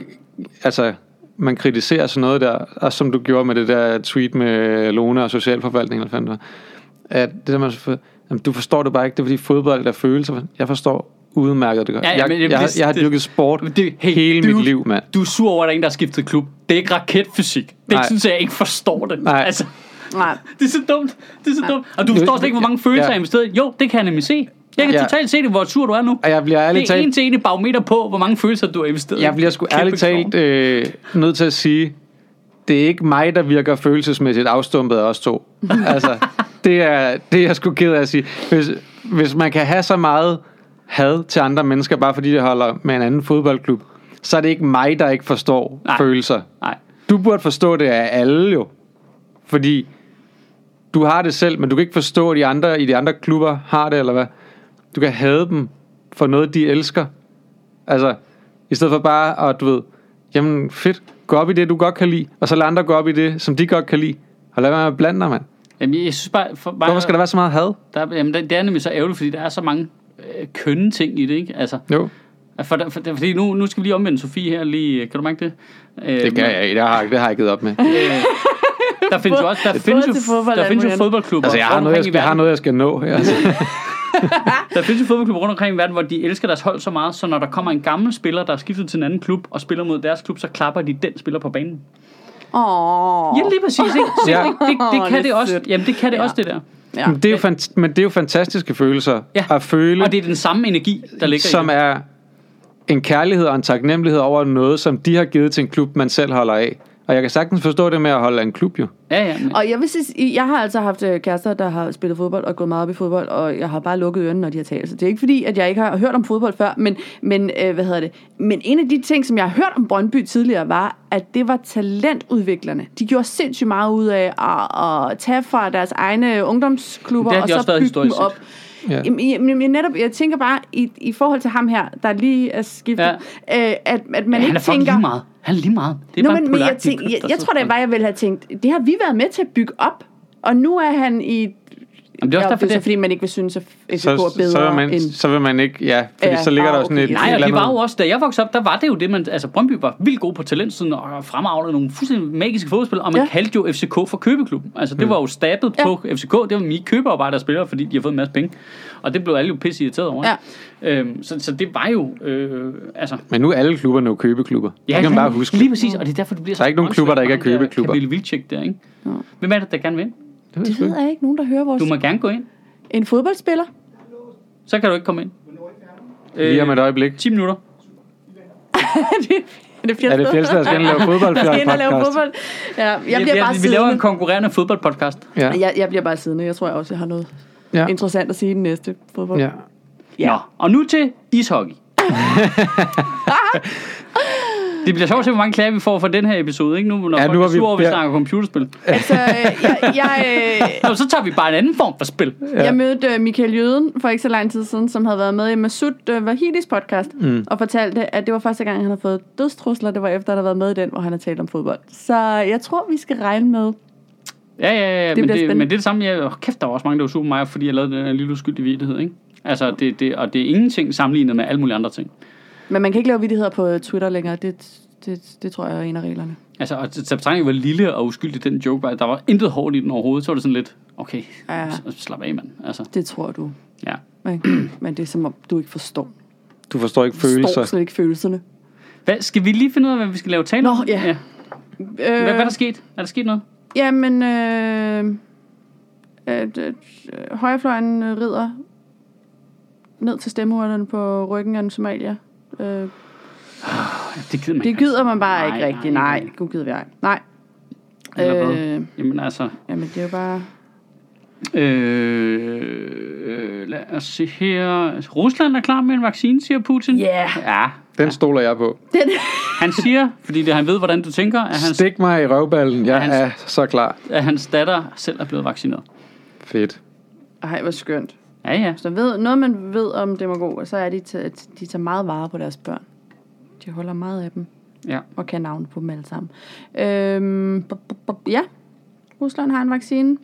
altså man kritiserer sådan noget der, og som du gjorde med det der tweet med Lone og Socialforvaltningen, eller var, at det der at jamen, du forstår det bare ikke, det er fordi fodbold er følelser. Jeg forstår udmærket det godt. Ja, ja, jeg, men jeg, det- jeg, jeg har dyrket sport Men det, hey, hele dude, mit liv, mand. Du er sur over, at der er en, der har skiftet klub. Det er ikke raketfysik. Det Nej. er synes jeg ikke forstår det. Nej. Altså, Nej. det er så dumt. Det er så dumt. Og du forstår slet ikke, hvor mange følelser Ja. jeg har investeret. Jo, det kan jeg nemlig se. Jeg kan Ja. totalt se det, hvor sur du er nu. Og jeg bliver ærligt Det er en talt, til en i barometer på, hvor mange følelser du har investeret. jeg bliver sgu ærligt talt øh, nødt til at sige, det er ikke mig, der virker følelsesmæssigt afstumpet af os to. [LAUGHS] altså, det er, det er jeg sgu ked af at sige. Hvis, hvis man kan have så meget had til andre mennesker, bare fordi de holder med en anden fodboldklub, så er det ikke mig, der ikke forstår. Nej. følelser. Nej. Du burde forstå det af alle jo. Fordi du har det selv, men du kan ikke forstå, at de andre i de andre klubber har det, eller hvad. Du kan hade dem for noget, de elsker. Altså, i stedet for bare at, du ved, jamen fedt, gå op i det, du godt kan lide, og så lad andre gå op i det, som de godt kan lide. Og lad være med at blande dig, mand. Jamen, jeg synes bare... For, bare Hvorfor skal der være så meget had? Der, er- jamen, det det er nemlig så ærgerligt, fordi der er så mange øh, kønne ting i det, ikke? Altså, Jo, for, for, for, fordi nu, nu skal vi lige omvende Sofie her lige. Kan du mærke det? Øh, det kan jeg ikke. Det har, det har jeg givet op med. [LAUGHS] Der findes jo også der findes jo, der findes jo fodboldklubber Altså, jeg har noget, jeg skal, jeg har noget, jeg skal nå. Altså. [LAUGHS] [LAUGHS] Der findes jo fodboldklubber rundt omkring i verden, hvor de elsker deres hold så meget, så når der kommer en gammel spiller, der er skiftet til en anden klub og spiller mod deres klub, så klapper de den spiller på banen. Åh. Ja, lige præcis, ikke? Se, Ja. det, det, det, kan det det også. Jamen, det kan det Ja. også, det der. Ja. Men, det er jo fant- men det er jo fantastiske følelser Ja. at føle, Og det er den samme energi, der ligger som i det. er en kærlighed og en taknemmelighed over noget, som de har givet til en klub, man selv holder af. Og jeg kan sagtens forstå det med at holde en klub jo. Ja, ja. Men, Og jeg vil sige, jeg har altså haft øh, kærester, der har spillet fodbold og gået meget op i fodbold, og jeg har bare lukket ørerne, når de har talt. Så det er ikke fordi, at jeg ikke har hørt om fodbold før, men, men øh, hvad hedder det? Men en af de ting, som jeg har hørt om Brøndby tidligere, var, at det var talentudviklerne. De gjorde sindssygt meget ud af at, at tage fra deres egne ungdomsklubber, Det har og de så bygge dem op. set. Ja. Jamen, jamen, jeg, netop, jeg tænker bare, i, i forhold til ham her, der lige er skiftet, ja. øh, at, at man ja, ikke han er tænker... lige meget. Han er lige meget. Det er Nå, bare men, en men jeg, tænk, jeg, jeg så tror da bare, jeg ville have tænkt, det har vi været med til at bygge op, og nu er han i... Jamen, det er også ja, derfor, det er fordi, man ikke vil synes, at FCK er Så, bedre så, vil man, end... så vil man ikke, ja, fordi Ja, så ligger ah, der jo sådan okay. et Nej, og det var jo også, da jeg voksede op, der var det jo det, man, altså Brøndby var vildt god på talentsiden og fremavlede nogle fuldstændig magiske fodboldspillere, og man Ja. kaldte jo FCK for købeklubben. Altså det var jo stabet Ja. på FCK, det var mine købearbejder der spillere, fordi de har fået en masse penge. Og det blev alle jo pisse irriteret over. Ja. Øhm, så, så det var jo, øh, altså... Men nu er alle klubber nu købeklubber. Ja, det kan man bare huske. Lige præcis, og det er derfor, det bliver så Der er ikke nogen klubber, der ikke er købeklubber. Camille Vilcek der, ikke? Hvem er det, der gerne vil Det, Det ved jeg ikke, nogen der hører vores... Du må gerne gå ind. En fodboldspiller? Så kan du ikke komme ind. Lige om et øjeblik. 10 minutter. [LAUGHS] er det Er det Fjeldsted, der skal lave fodbold? [LAUGHS] Der skal ind og lave podcast? fodbold. Ja, jeg bliver vi, bare vi, vi laver en siddende. konkurrerende fodboldpodcast. Ja. Jeg, jeg bliver bare siddende. Jeg tror jeg også, jeg har noget Ja. interessant at sige i den næste fodbold. ja. Ja. Nå, og nu til ishockey. [LAUGHS] Det bliver sjovt at se, hvor mange klager vi får for den her episode, ikke? Nu, når Ja, nu folk er vi- sure vi ja. snakker computerspil. Altså, øh, jeg, jeg, øh, Nå, så tager vi bare en anden form for spil. Ja. Jeg mødte uh, Michael Jøden for ikke så lang tid siden, som havde været med i Masud uh, Wahidis podcast, mm. og fortalte, at det var første gang, han havde fået dødstrusler. Det var efter, at han havde været med i den, hvor han har talt om fodbold. Så jeg tror, vi skal regne med. Ja, ja, ja, Det men, det, men det er det samme. Jeg, oh, kæft, der var også mange, der var super mig, fordi jeg lavede den her lille uskyldige vidighed, ikke? Altså, det, det, og det er ingenting sammenlignet med alle mulige andre ting. Men man kan ikke lave vittigheder på Twitter længere. Det, det, det tror jeg er en af reglerne. Altså, og betragtning, hvor lille og uskyldig den joke var, der var intet hårdt i den overhovedet, så var det sådan lidt, okay, Ja. slap af, mand. Altså, Det tror du. ja. Ikke? Men det er som om, du ikke forstår. Du forstår ikke Du forstår følelser. slet ikke følelserne. Hvad, skal vi lige finde ud af, hvad vi skal lave tale Nå, ja. ja. Øh, Hvad, hvad er der sket? Er der sket noget? Jamen, øh, at, at, øh, højrefløjen øh, rider ned til stemmeurnerne på ryggen af en Somalia. Øh, Det gider man det gider man bare Nej, ikke rigtigt. nej. Nej, gud gider vi ej. Nej. Eller hvad? Øh, Jamen altså, jamen, det er jo bare... øh, lad os se her. Rusland er klar med en vaccine, siger Putin. Ja. Ja, Den stoler jeg på. Den, han siger, fordi det, han ved, hvordan du tænker, at hans, Stik mig i røvballen. Jeg Hans- er så klar. at hans datter selv er blevet vaccineret. Fedt. ej, hvor skønt. Ja, ja. Så ved, noget, man ved om demagoger, så er de, at de tager meget vare på deres børn. De holder meget af dem, ja. og kan navne på dem alle sammen. Øhm, ja, Rusland har en vaccine.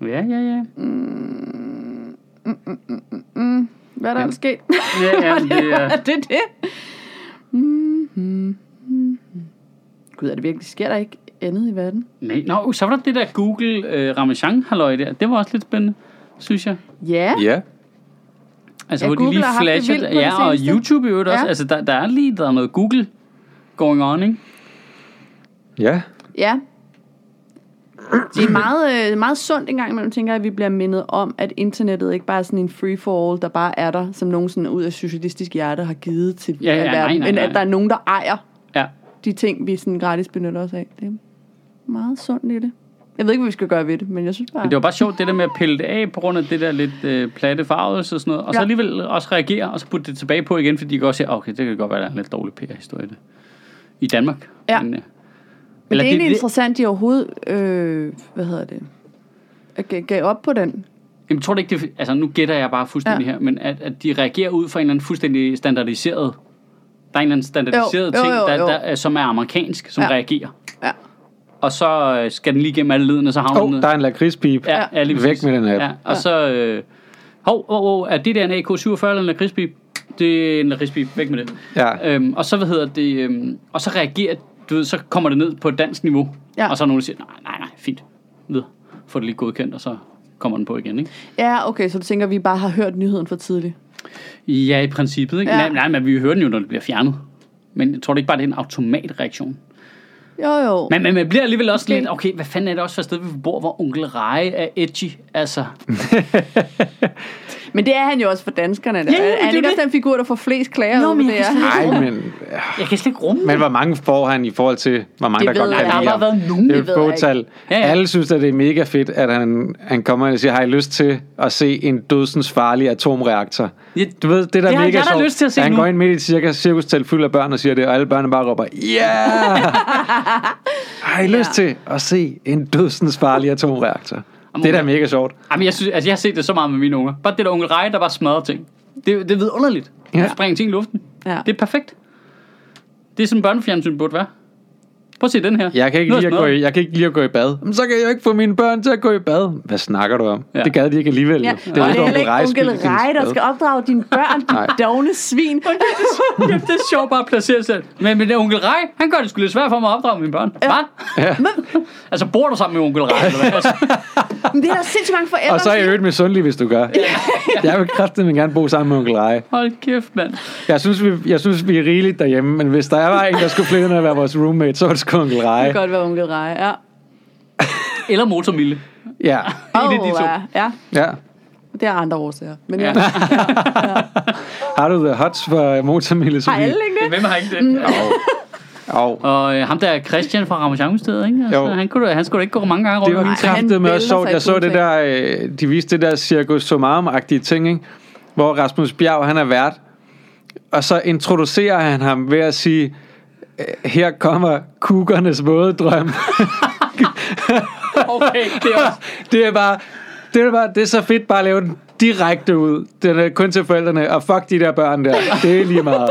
Ja, ja, ja. Hvad er der Ja. sket? Ja, ja, [LAUGHS] men det er... det det? Mm-hmm. Gud, er det virkelig? Sker der ikke andet i verden? Nej, nå, så var der det der Google øh, Ramachan halløj der. Det var også lidt spændende, synes jeg. Ja. Ja. Altså, Ja, hvor de Google lige haft det flasher. Ja, og. YouTube i øvrigt også. Ja. Altså, der, der er lige der er noget Google going on, ikke? Ja. Ja. Det er meget, øh, meget sundt en gang imellem, tænker jeg, at vi bliver mindet om, at internettet ikke bare er sådan en free-for-all, der bare er der, som nogen sådan ud af socialistisk hjerte har givet til Ja, ja, al nej, verden, nej, men nej. at der er nogen, der ejer Ja. de ting, vi sådan gratis benytter os af. Det er meget sundt i det. Jeg ved ikke, hvad vi skal gøre ved det, men jeg synes bare... Men det var bare sjovt, det der med at pille det af på grund af det der lidt øh, platte farvelse og sådan noget. Og så Ja. alligevel også reagere, og så putte det tilbage på igen, fordi de kan også sige, okay, det kan godt være, der er en lidt dårlig PR-historie det. I Danmark. Ja. Men, øh, Men det er egentlig det, interessant, de overhovedet, øh, hvad hedder det, at gav- op på den. Jamen, jeg tror det ikke, det, altså nu gætter jeg bare fuldstændig ja. her, men at, at de reagerer ud fra en eller anden fuldstændig standardiseret, der er en eller anden standardiseret Jo, jo, ting, jo, der, jo. der, er- som er amerikansk, som Ja. reagerer. Ja. Og så øh, skal den lige gennem alle leden, og så havner Åh, den oh, ned. der er en lakridspip. Ja, ja, lige Væk med den app. Ja, og så... Øh, hov, hov, hov, er det der en AK-47 eller en lakridspip? Det er en lakridspip. Væk med den. Ja. Øhm, og så, hvad hedder det... Øhm, og så reagerer... Du ved, så kommer det ned på et dansk niveau. Ja. Og så er nogen, der siger, nej, nej, nej, fint. Ved. Få det lige godkendt, og så kommer den på igen, ikke? Ja, okay, så du tænker, at vi bare har hørt nyheden for tidligt. Ja, i princippet, ikke? Ja. Ja. Nej, nej, men vi hører den jo, når det bliver fjernet. Men jeg tror det ikke bare, det er en automatreaktion. Jo, jo. Men, men man bliver alligevel også Måske. lidt, okay, hvad fanden er det også for et sted, vi bor, hvor onkel Reje er edgy? Altså, [LAUGHS] Men det er han jo også for danskerne. Ja, Ja, er det er han ikke også den figur, der får flest klager Nå, men det jeg kan er? slet Ej, men, jeg kan slet ikke rumme men hvor mange får han i forhold til, hvor mange Det der godt jeg kan lide Der har ham? været nogen, Det er det ved jeg. Ja, ja. Alle synes, at det er mega fedt, at han, han kommer ind og siger, har I lyst til at se en dødsens farlig atomreaktor? Ja, Du ved, det der Det har mega jeg da sjovt. lyst til at se Han nu. går ind midt i et cirka, cirkustelt fyldt af børn og siger det, og alle børnene bare råber, ja! Yeah! [LAUGHS] har I lyst Ja. til at se en dødsens farlig atomreaktor? Det er da mega sjovt. Jamen, jeg, synes, altså, jeg har set det så meget med mine unger. Bare det der onkel Reje, der bare smadrer ting. Det, det er vidunderligt. Ja. Ja. Springer ting i luften. Ja. Det er perfekt. Det er sådan børnefjernsyn burde være. Prøv at se den her. Jeg kan, ikke er lide at gå i, jeg kan ikke lide at gå i bad. Men så kan jeg jo ikke få mine børn til at gå i bad. Hvad snakker du om? Ja. Det gad de ikke alligevel. Ja. Det er jo heller ikke onkel de Rej, der skal opdrage dine børn, din dogne svin. Jamen, det er sjovt bare at placere sig. Men, men det er onkel Rej, han gør det sgu lidt svært for mig at opdrage mine børn. Ja. Hvad? Ja. Altså, bor du sammen med onkel Rej? Eller hvad? [LAUGHS] Altså, Men det er der sindssygt mange forældre, Og så er jeg øvrigt misundelig, hvis du gør. [LAUGHS] Jeg vil kraftigt gerne bo sammen med onkel Rej. hold kæft, mand. Jeg synes, vi, jeg synes, vi er rigeligt derhjemme, men hvis der var en, der skulle flytte ind og være vores roommate, så var det sgu onkel siger, Rej. det kan godt være onkel Rej, ja. [LAUGHS] Eller motormille. Ja, En af de to. ja. ja. ja. Det er andre årsager. Men ja. Ja. [LAUGHS] Har du the hots for motormille? Har alle ikke det? Hvem har ikke det? Og Og øh, ham der er Christian fra Ramachan-stedet, ikke? Altså, Jo. han, kunne, han skulle da ikke gå mange gange rundt det var han kraftet med også sjovt. Jeg så det der, øh, de viste det der Circus Somarum-agtige ting, ikke? hvor Rasmus Bjerg, han er vært, og så introducerer han ham ved at sige, her kommer kugernes våde drøm. [LAUGHS] Okay, det er også... [LAUGHS] det er bare, det er bare, det er så fedt bare at lave den direkte ud. Den er kun til forældrene, og fuck de der børn der. Det er lige meget.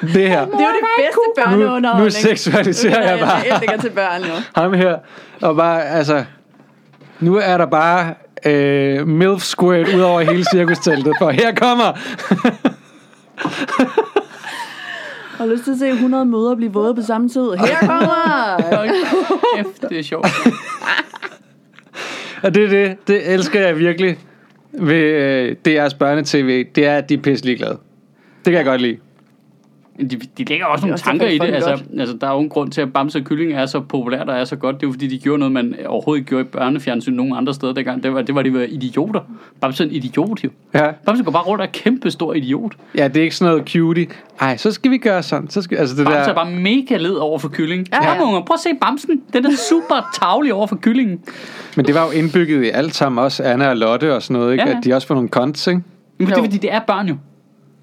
Det her. Det er jo det bedste Nu, børneunderholdning. nu seksualiserer jeg bare Jeg ligger til børn jo. ham her. Og bare, altså, nu er der bare øh, MILF squirt ud over hele cirkusteltet, for her kommer Jeg har lyst til at se 100 møder blive våde på samme tid. Her kommer! Kæft, det er sjovt. Og det er det, det elsker jeg virkelig ved øh, DR's børnetv. Det er, at de er pisse ligeglade. Det kan jeg godt lide. De, de lægger også nogle også tanker i det. Altså, altså, der er jo en grund til, at Bamse og Kylling er så populært og er så godt. Det er jo fordi, de gjorde noget, man overhovedet ikke gjorde i børnefjernsyn nogen andre steder dengang. Det var, det var de var idioter. Bamse er en idiot jo. Ja. Bamse går bare rundt og er kæmpe stor idiot. ja, det er ikke sådan noget cutie. Ej, så skal vi gøre sådan. Så skal, altså det Bamse der, er bare mega led over for Kylling. Ja. Ja. Kom unger, prøv at se Bamsen. Den er super tavlig over for Kyllingen. Men det var jo indbygget i alt sammen, også Anna og Lotte og sådan noget, ikke? Ja. At de også får nogle konts, ikke? Men det er fordi, det er børn jo.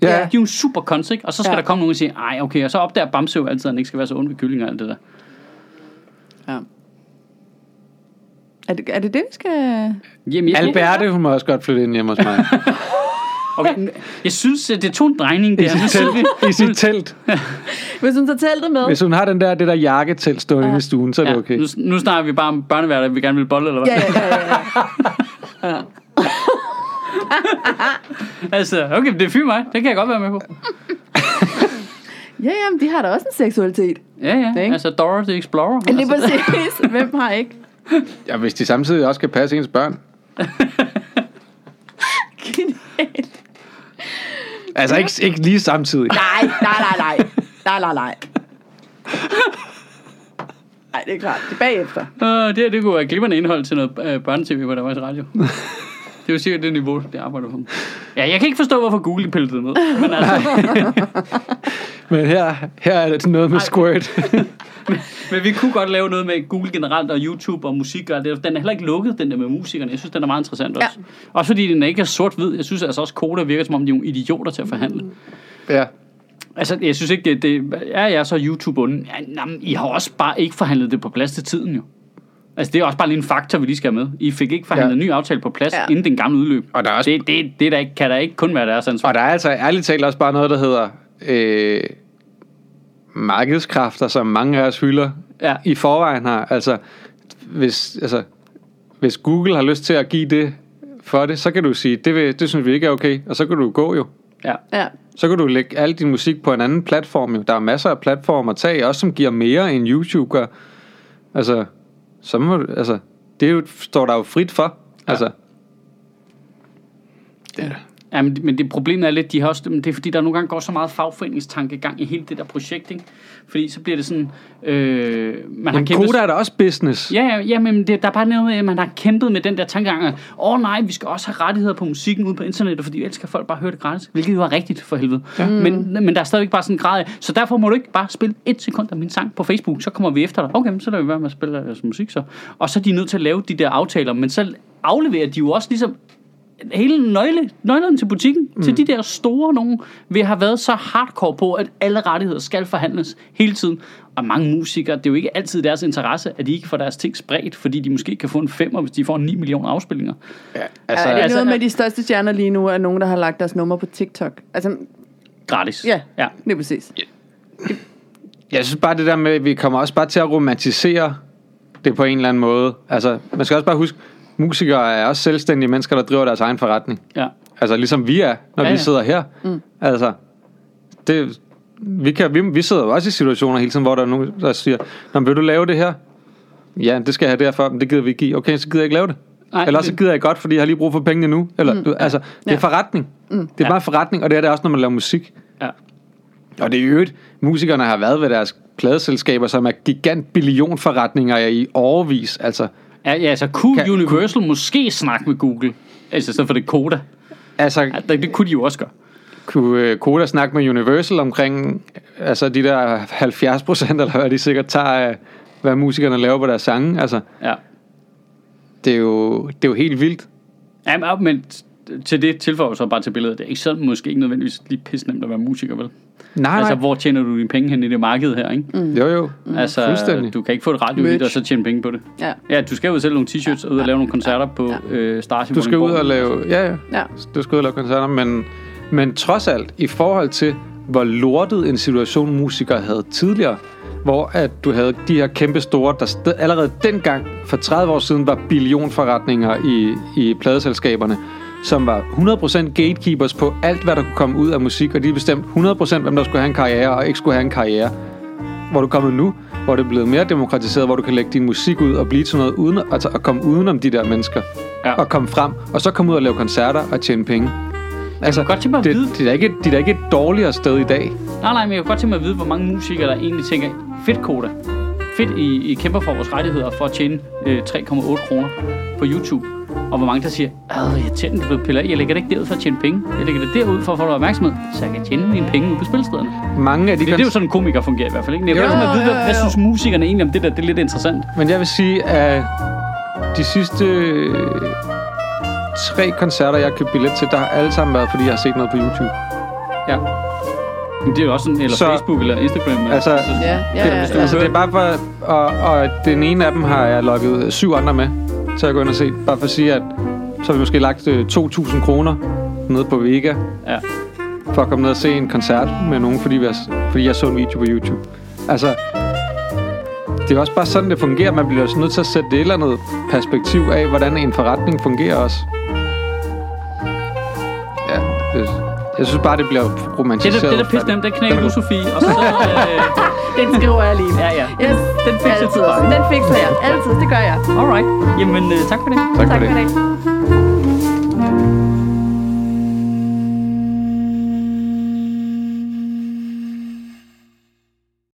Ja, De ja. er jo en super konst, ikke? Og så skal Ja. der komme nogen og sige, ej, okay, og så opdager Bamse jo altid, at han ikke skal være så ond ved kylling og alt det der. Ja. Er det, er det det, vi skal... Jamen, jeg, Alberte, hun må også godt flytte ind hjemme hos mig. [LAUGHS] Okay, jeg synes, det tog en drejning I der. sit telt. I sit telt. [LAUGHS] Hvis hun tager teltet med. Hvis hun har den der, det der jakketelt stående inde i stuen, så er det Ja, okay. nu, nu snakker vi bare om børneværter, vi gerne vil bolle, eller hvad? Ja, ja, ja, ja, ja. [LAUGHS] [LAUGHS] Altså, okay, det er fint mig. Det kan jeg godt være med på. Ja, jamen, de har da også en seksualitet. Ja, ja. Ikke? Altså, Dora the Explorer. Lige Altså, præcis. [LAUGHS] Hvem har ikke? Ja, hvis de samtidig også kan passe ens børn. Genialt. Altså ikke, ikke lige samtidig. Nej, nej, nej, nej. Nej, nej, nej. Nej, det er klart. Det er bagefter. øh, det, her, det kunne være glimrende indhold til noget øh, børnetv på Danmarks Radio. [LAUGHS] Det er jo sikkert det niveau, det arbejder på. Ja, jeg kan ikke forstå, hvorfor Google pillede det med. Men altså, [LAUGHS] Men her, her er det noget med squirt. [LAUGHS] Men vi kunne godt lave noget med Google generelt og YouTube og musik og det. Den er heller ikke lukket, den der med musikerne. Jeg synes, den er meget interessant også. Ja. Også fordi den ikke er sort-hvid. Jeg synes altså også, Koda virker som om, de er nogle idioter til at forhandle. ja. Altså, jeg synes ikke, det, det er jeg så YouTube onde. Ja, jamen, I har også bare ikke forhandlet det på plads til tiden jo. Altså, det er også bare lige en faktor, vi lige skal have med. I fik ikke forhandlet Ja. en ny aftale på plads, Ja. inden den gamle udløb. Og der er også- Det, det, det der ikke, kan der ikke kun være deres ansvar. Og der er altså ærligt talt også bare noget, der hedder øh, markedskræfter, som mange af os hylder Ja. i forvejen har. Altså hvis, altså, hvis Google har lyst til at give det for det, så kan du sige, det, vil, det synes vi ikke er okay, og så kan du gå jo. Ja. Ja. Så kan du lægge al din musik på en anden platform jo. Der er masser af platformer at tage, også som giver mere end YouTube gør. Altså, så må du, altså, det er jo, står der jo frit for. Altså, Ja, men, men det problemet er lidt, de har også, men det er fordi, der nogle gange går så meget fagforeningstankegang i hele det der projekt, ikke? Fordi så bliver det sådan, øh, man har men kæmpet... Koda er da også business. Ja, ja, ja, men det, der er bare noget med, at man har kæmpet med den der tankegang, at åh oh, nej, vi skal også have rettigheder på musikken ude på internettet, fordi ellers kan folk bare høre det gratis, hvilket jo er rigtigt for helvede. Ja. Men, men der er stadigvæk bare sådan en grad af, så derfor må du ikke bare spille et sekund af min sang på Facebook, så kommer vi efter dig. Okay, så lader vi være med at spille deres musik så. Og så er de nødt til at lave de der aftaler, men så afleverer de jo også ligesom hele nøgle, nøglerne til butikken, mm. til de der store nogen, vil have været så hardcore på, at alle rettigheder skal forhandles hele tiden. Og mange musikere, det er jo ikke altid deres interesse, at de ikke får deres ting spredt, fordi de måske kan få en femmer, hvis de får 9 millioner afspilninger. Ja, Altså, altså, er det altså- noget med de største stjerner lige nu, er nogen, der har lagt deres nummer på TikTok? Altså, Gratis. ja, ja. det er præcis. Jeg synes bare det der med, at vi kommer også bare til at romantisere det på en eller anden måde. Altså, man skal også bare huske, musikere er også selvstændige mennesker, der driver deres egen forretning. ja. Altså, ligesom vi er, når Ja, ja, vi ja. sidder her. Mm. Altså, det, vi, kan, vi, vi sidder jo også i situationer hele tiden, hvor der er nogen, der siger, Nå, vil du lave det her? Ja, det skal jeg have derfor, men det gider vi ikke give. Okay, så gider jeg ikke lave det. Nej, Eller så gider jeg godt, fordi jeg har lige brug for pengene nu. Eller, mm. du, altså, det er Ja. forretning. Mm. Det er Ja. bare forretning, og det er det også, når man laver musik. ja. Og det er jo øvrigt, musikerne har været ved deres pladeselskaber, som er gigant billionforretninger i overvis. Altså, Ja, ja, altså kunne Kan- Universal måske snakke med Google, altså stedet for det Koda. altså Ja, det, det kunne de jo også gøre. kunne øh, Koda snakke med Universal omkring altså de der 70 procent, eller hvad de sikkert tager af, hvad musikerne laver på deres sange. Altså, Ja. det er jo, det er jo helt vildt. Ja, men til det tilføjer så bare til billedet. Det er ikke sådan måske ikke nødvendigvis lige pisse nemt at være musiker, vel? Nej, Altså, nej. hvor tjener du dine penge hen i det marked her, ikke? Mm. Jo, jo. Altså, Fuldstændig. du kan ikke få et radiohit Merch. og så tjene penge på det. Ja. Ja, du skal jo sælge nogle t-shirts og ud og lave nogle koncerter på Ja. øh, Stars i Du skal ud Vordingborg. og lave... Ja, ja. Ja. Du skal ud og lave koncerter, men, men trods alt, i forhold til, hvor lortet en situation musikere havde tidligere, hvor at du havde de her kæmpe store, der sted, allerede dengang, for 30 år siden, var billionforretninger i, i pladeselskaberne, som var 100% gatekeepers på alt, hvad der kunne komme ud af musik, og de bestemte 100% hvem der skulle have en karriere og ikke skulle have en karriere. Hvor du er kommet nu, hvor det er blevet mere demokratiseret, hvor du kan lægge din musik ud og blive til noget uden altså at komme udenom de der mennesker. Ja. Og komme frem, og så komme ud og lave koncerter og tjene penge. Altså, godt tænke mig at det, vide- det, er da ikke, det er da ikke et dårligere sted i dag. Nej, nej, men jeg kunne godt tænke mig at vide, hvor mange musikere, der egentlig tænker, fedt koda. Fedt, I, I kæmper for vores rettigheder for at tjene øh, 3,8 kroner på YouTube. Og hvor mange, der siger, at jeg tjener det blevet piller. Jeg lægger det ikke derud for at tjene penge. Jeg lægger det derud for at få noget opmærksomhed, så jeg kan tjene mine penge ude på spilstederne. Mange af de Det, det er jo sådan, en komiker fungerer i hvert fald. Ikke? Men jeg Jo. mig at vide, hvad, hvad synes musikerne egentlig om det der? Det er lidt interessant. Men jeg vil sige, at de sidste øh, tre koncerter, jeg har købt billet til, der har alle sammen været, fordi jeg har set noget på YouTube. Ja. Men det er jo også sådan, eller Så- Facebook eller Instagram. Altså, Ja, ja, ja, det, ja. altså, det er bare for... Og, og den ene af dem har jeg lukket syv andre med til at gå ind og se. Bare for at sige, at så har vi måske lagt øh, 2.000 kroner nede på Vega Ja. for at komme ned og se en koncert med nogen, fordi, vi har, fordi jeg så en video på YouTube. Altså, det er også bare sådan, det fungerer. Man bliver også nødt til at sætte det et eller andet perspektiv af, hvordan en forretning fungerer også. Jeg synes bare, det bliver Det, romantiseret. der, det der pisse nemt, det knækker du, Sofie. Og så, øh, [LAUGHS] Den skriver jeg lige. ja, ja. Yes, Den fikser bare. Den fikser jeg. Altid, det gør jeg. Alright. Jamen, øh, tak for det. Tak, Tak for for det. i dag.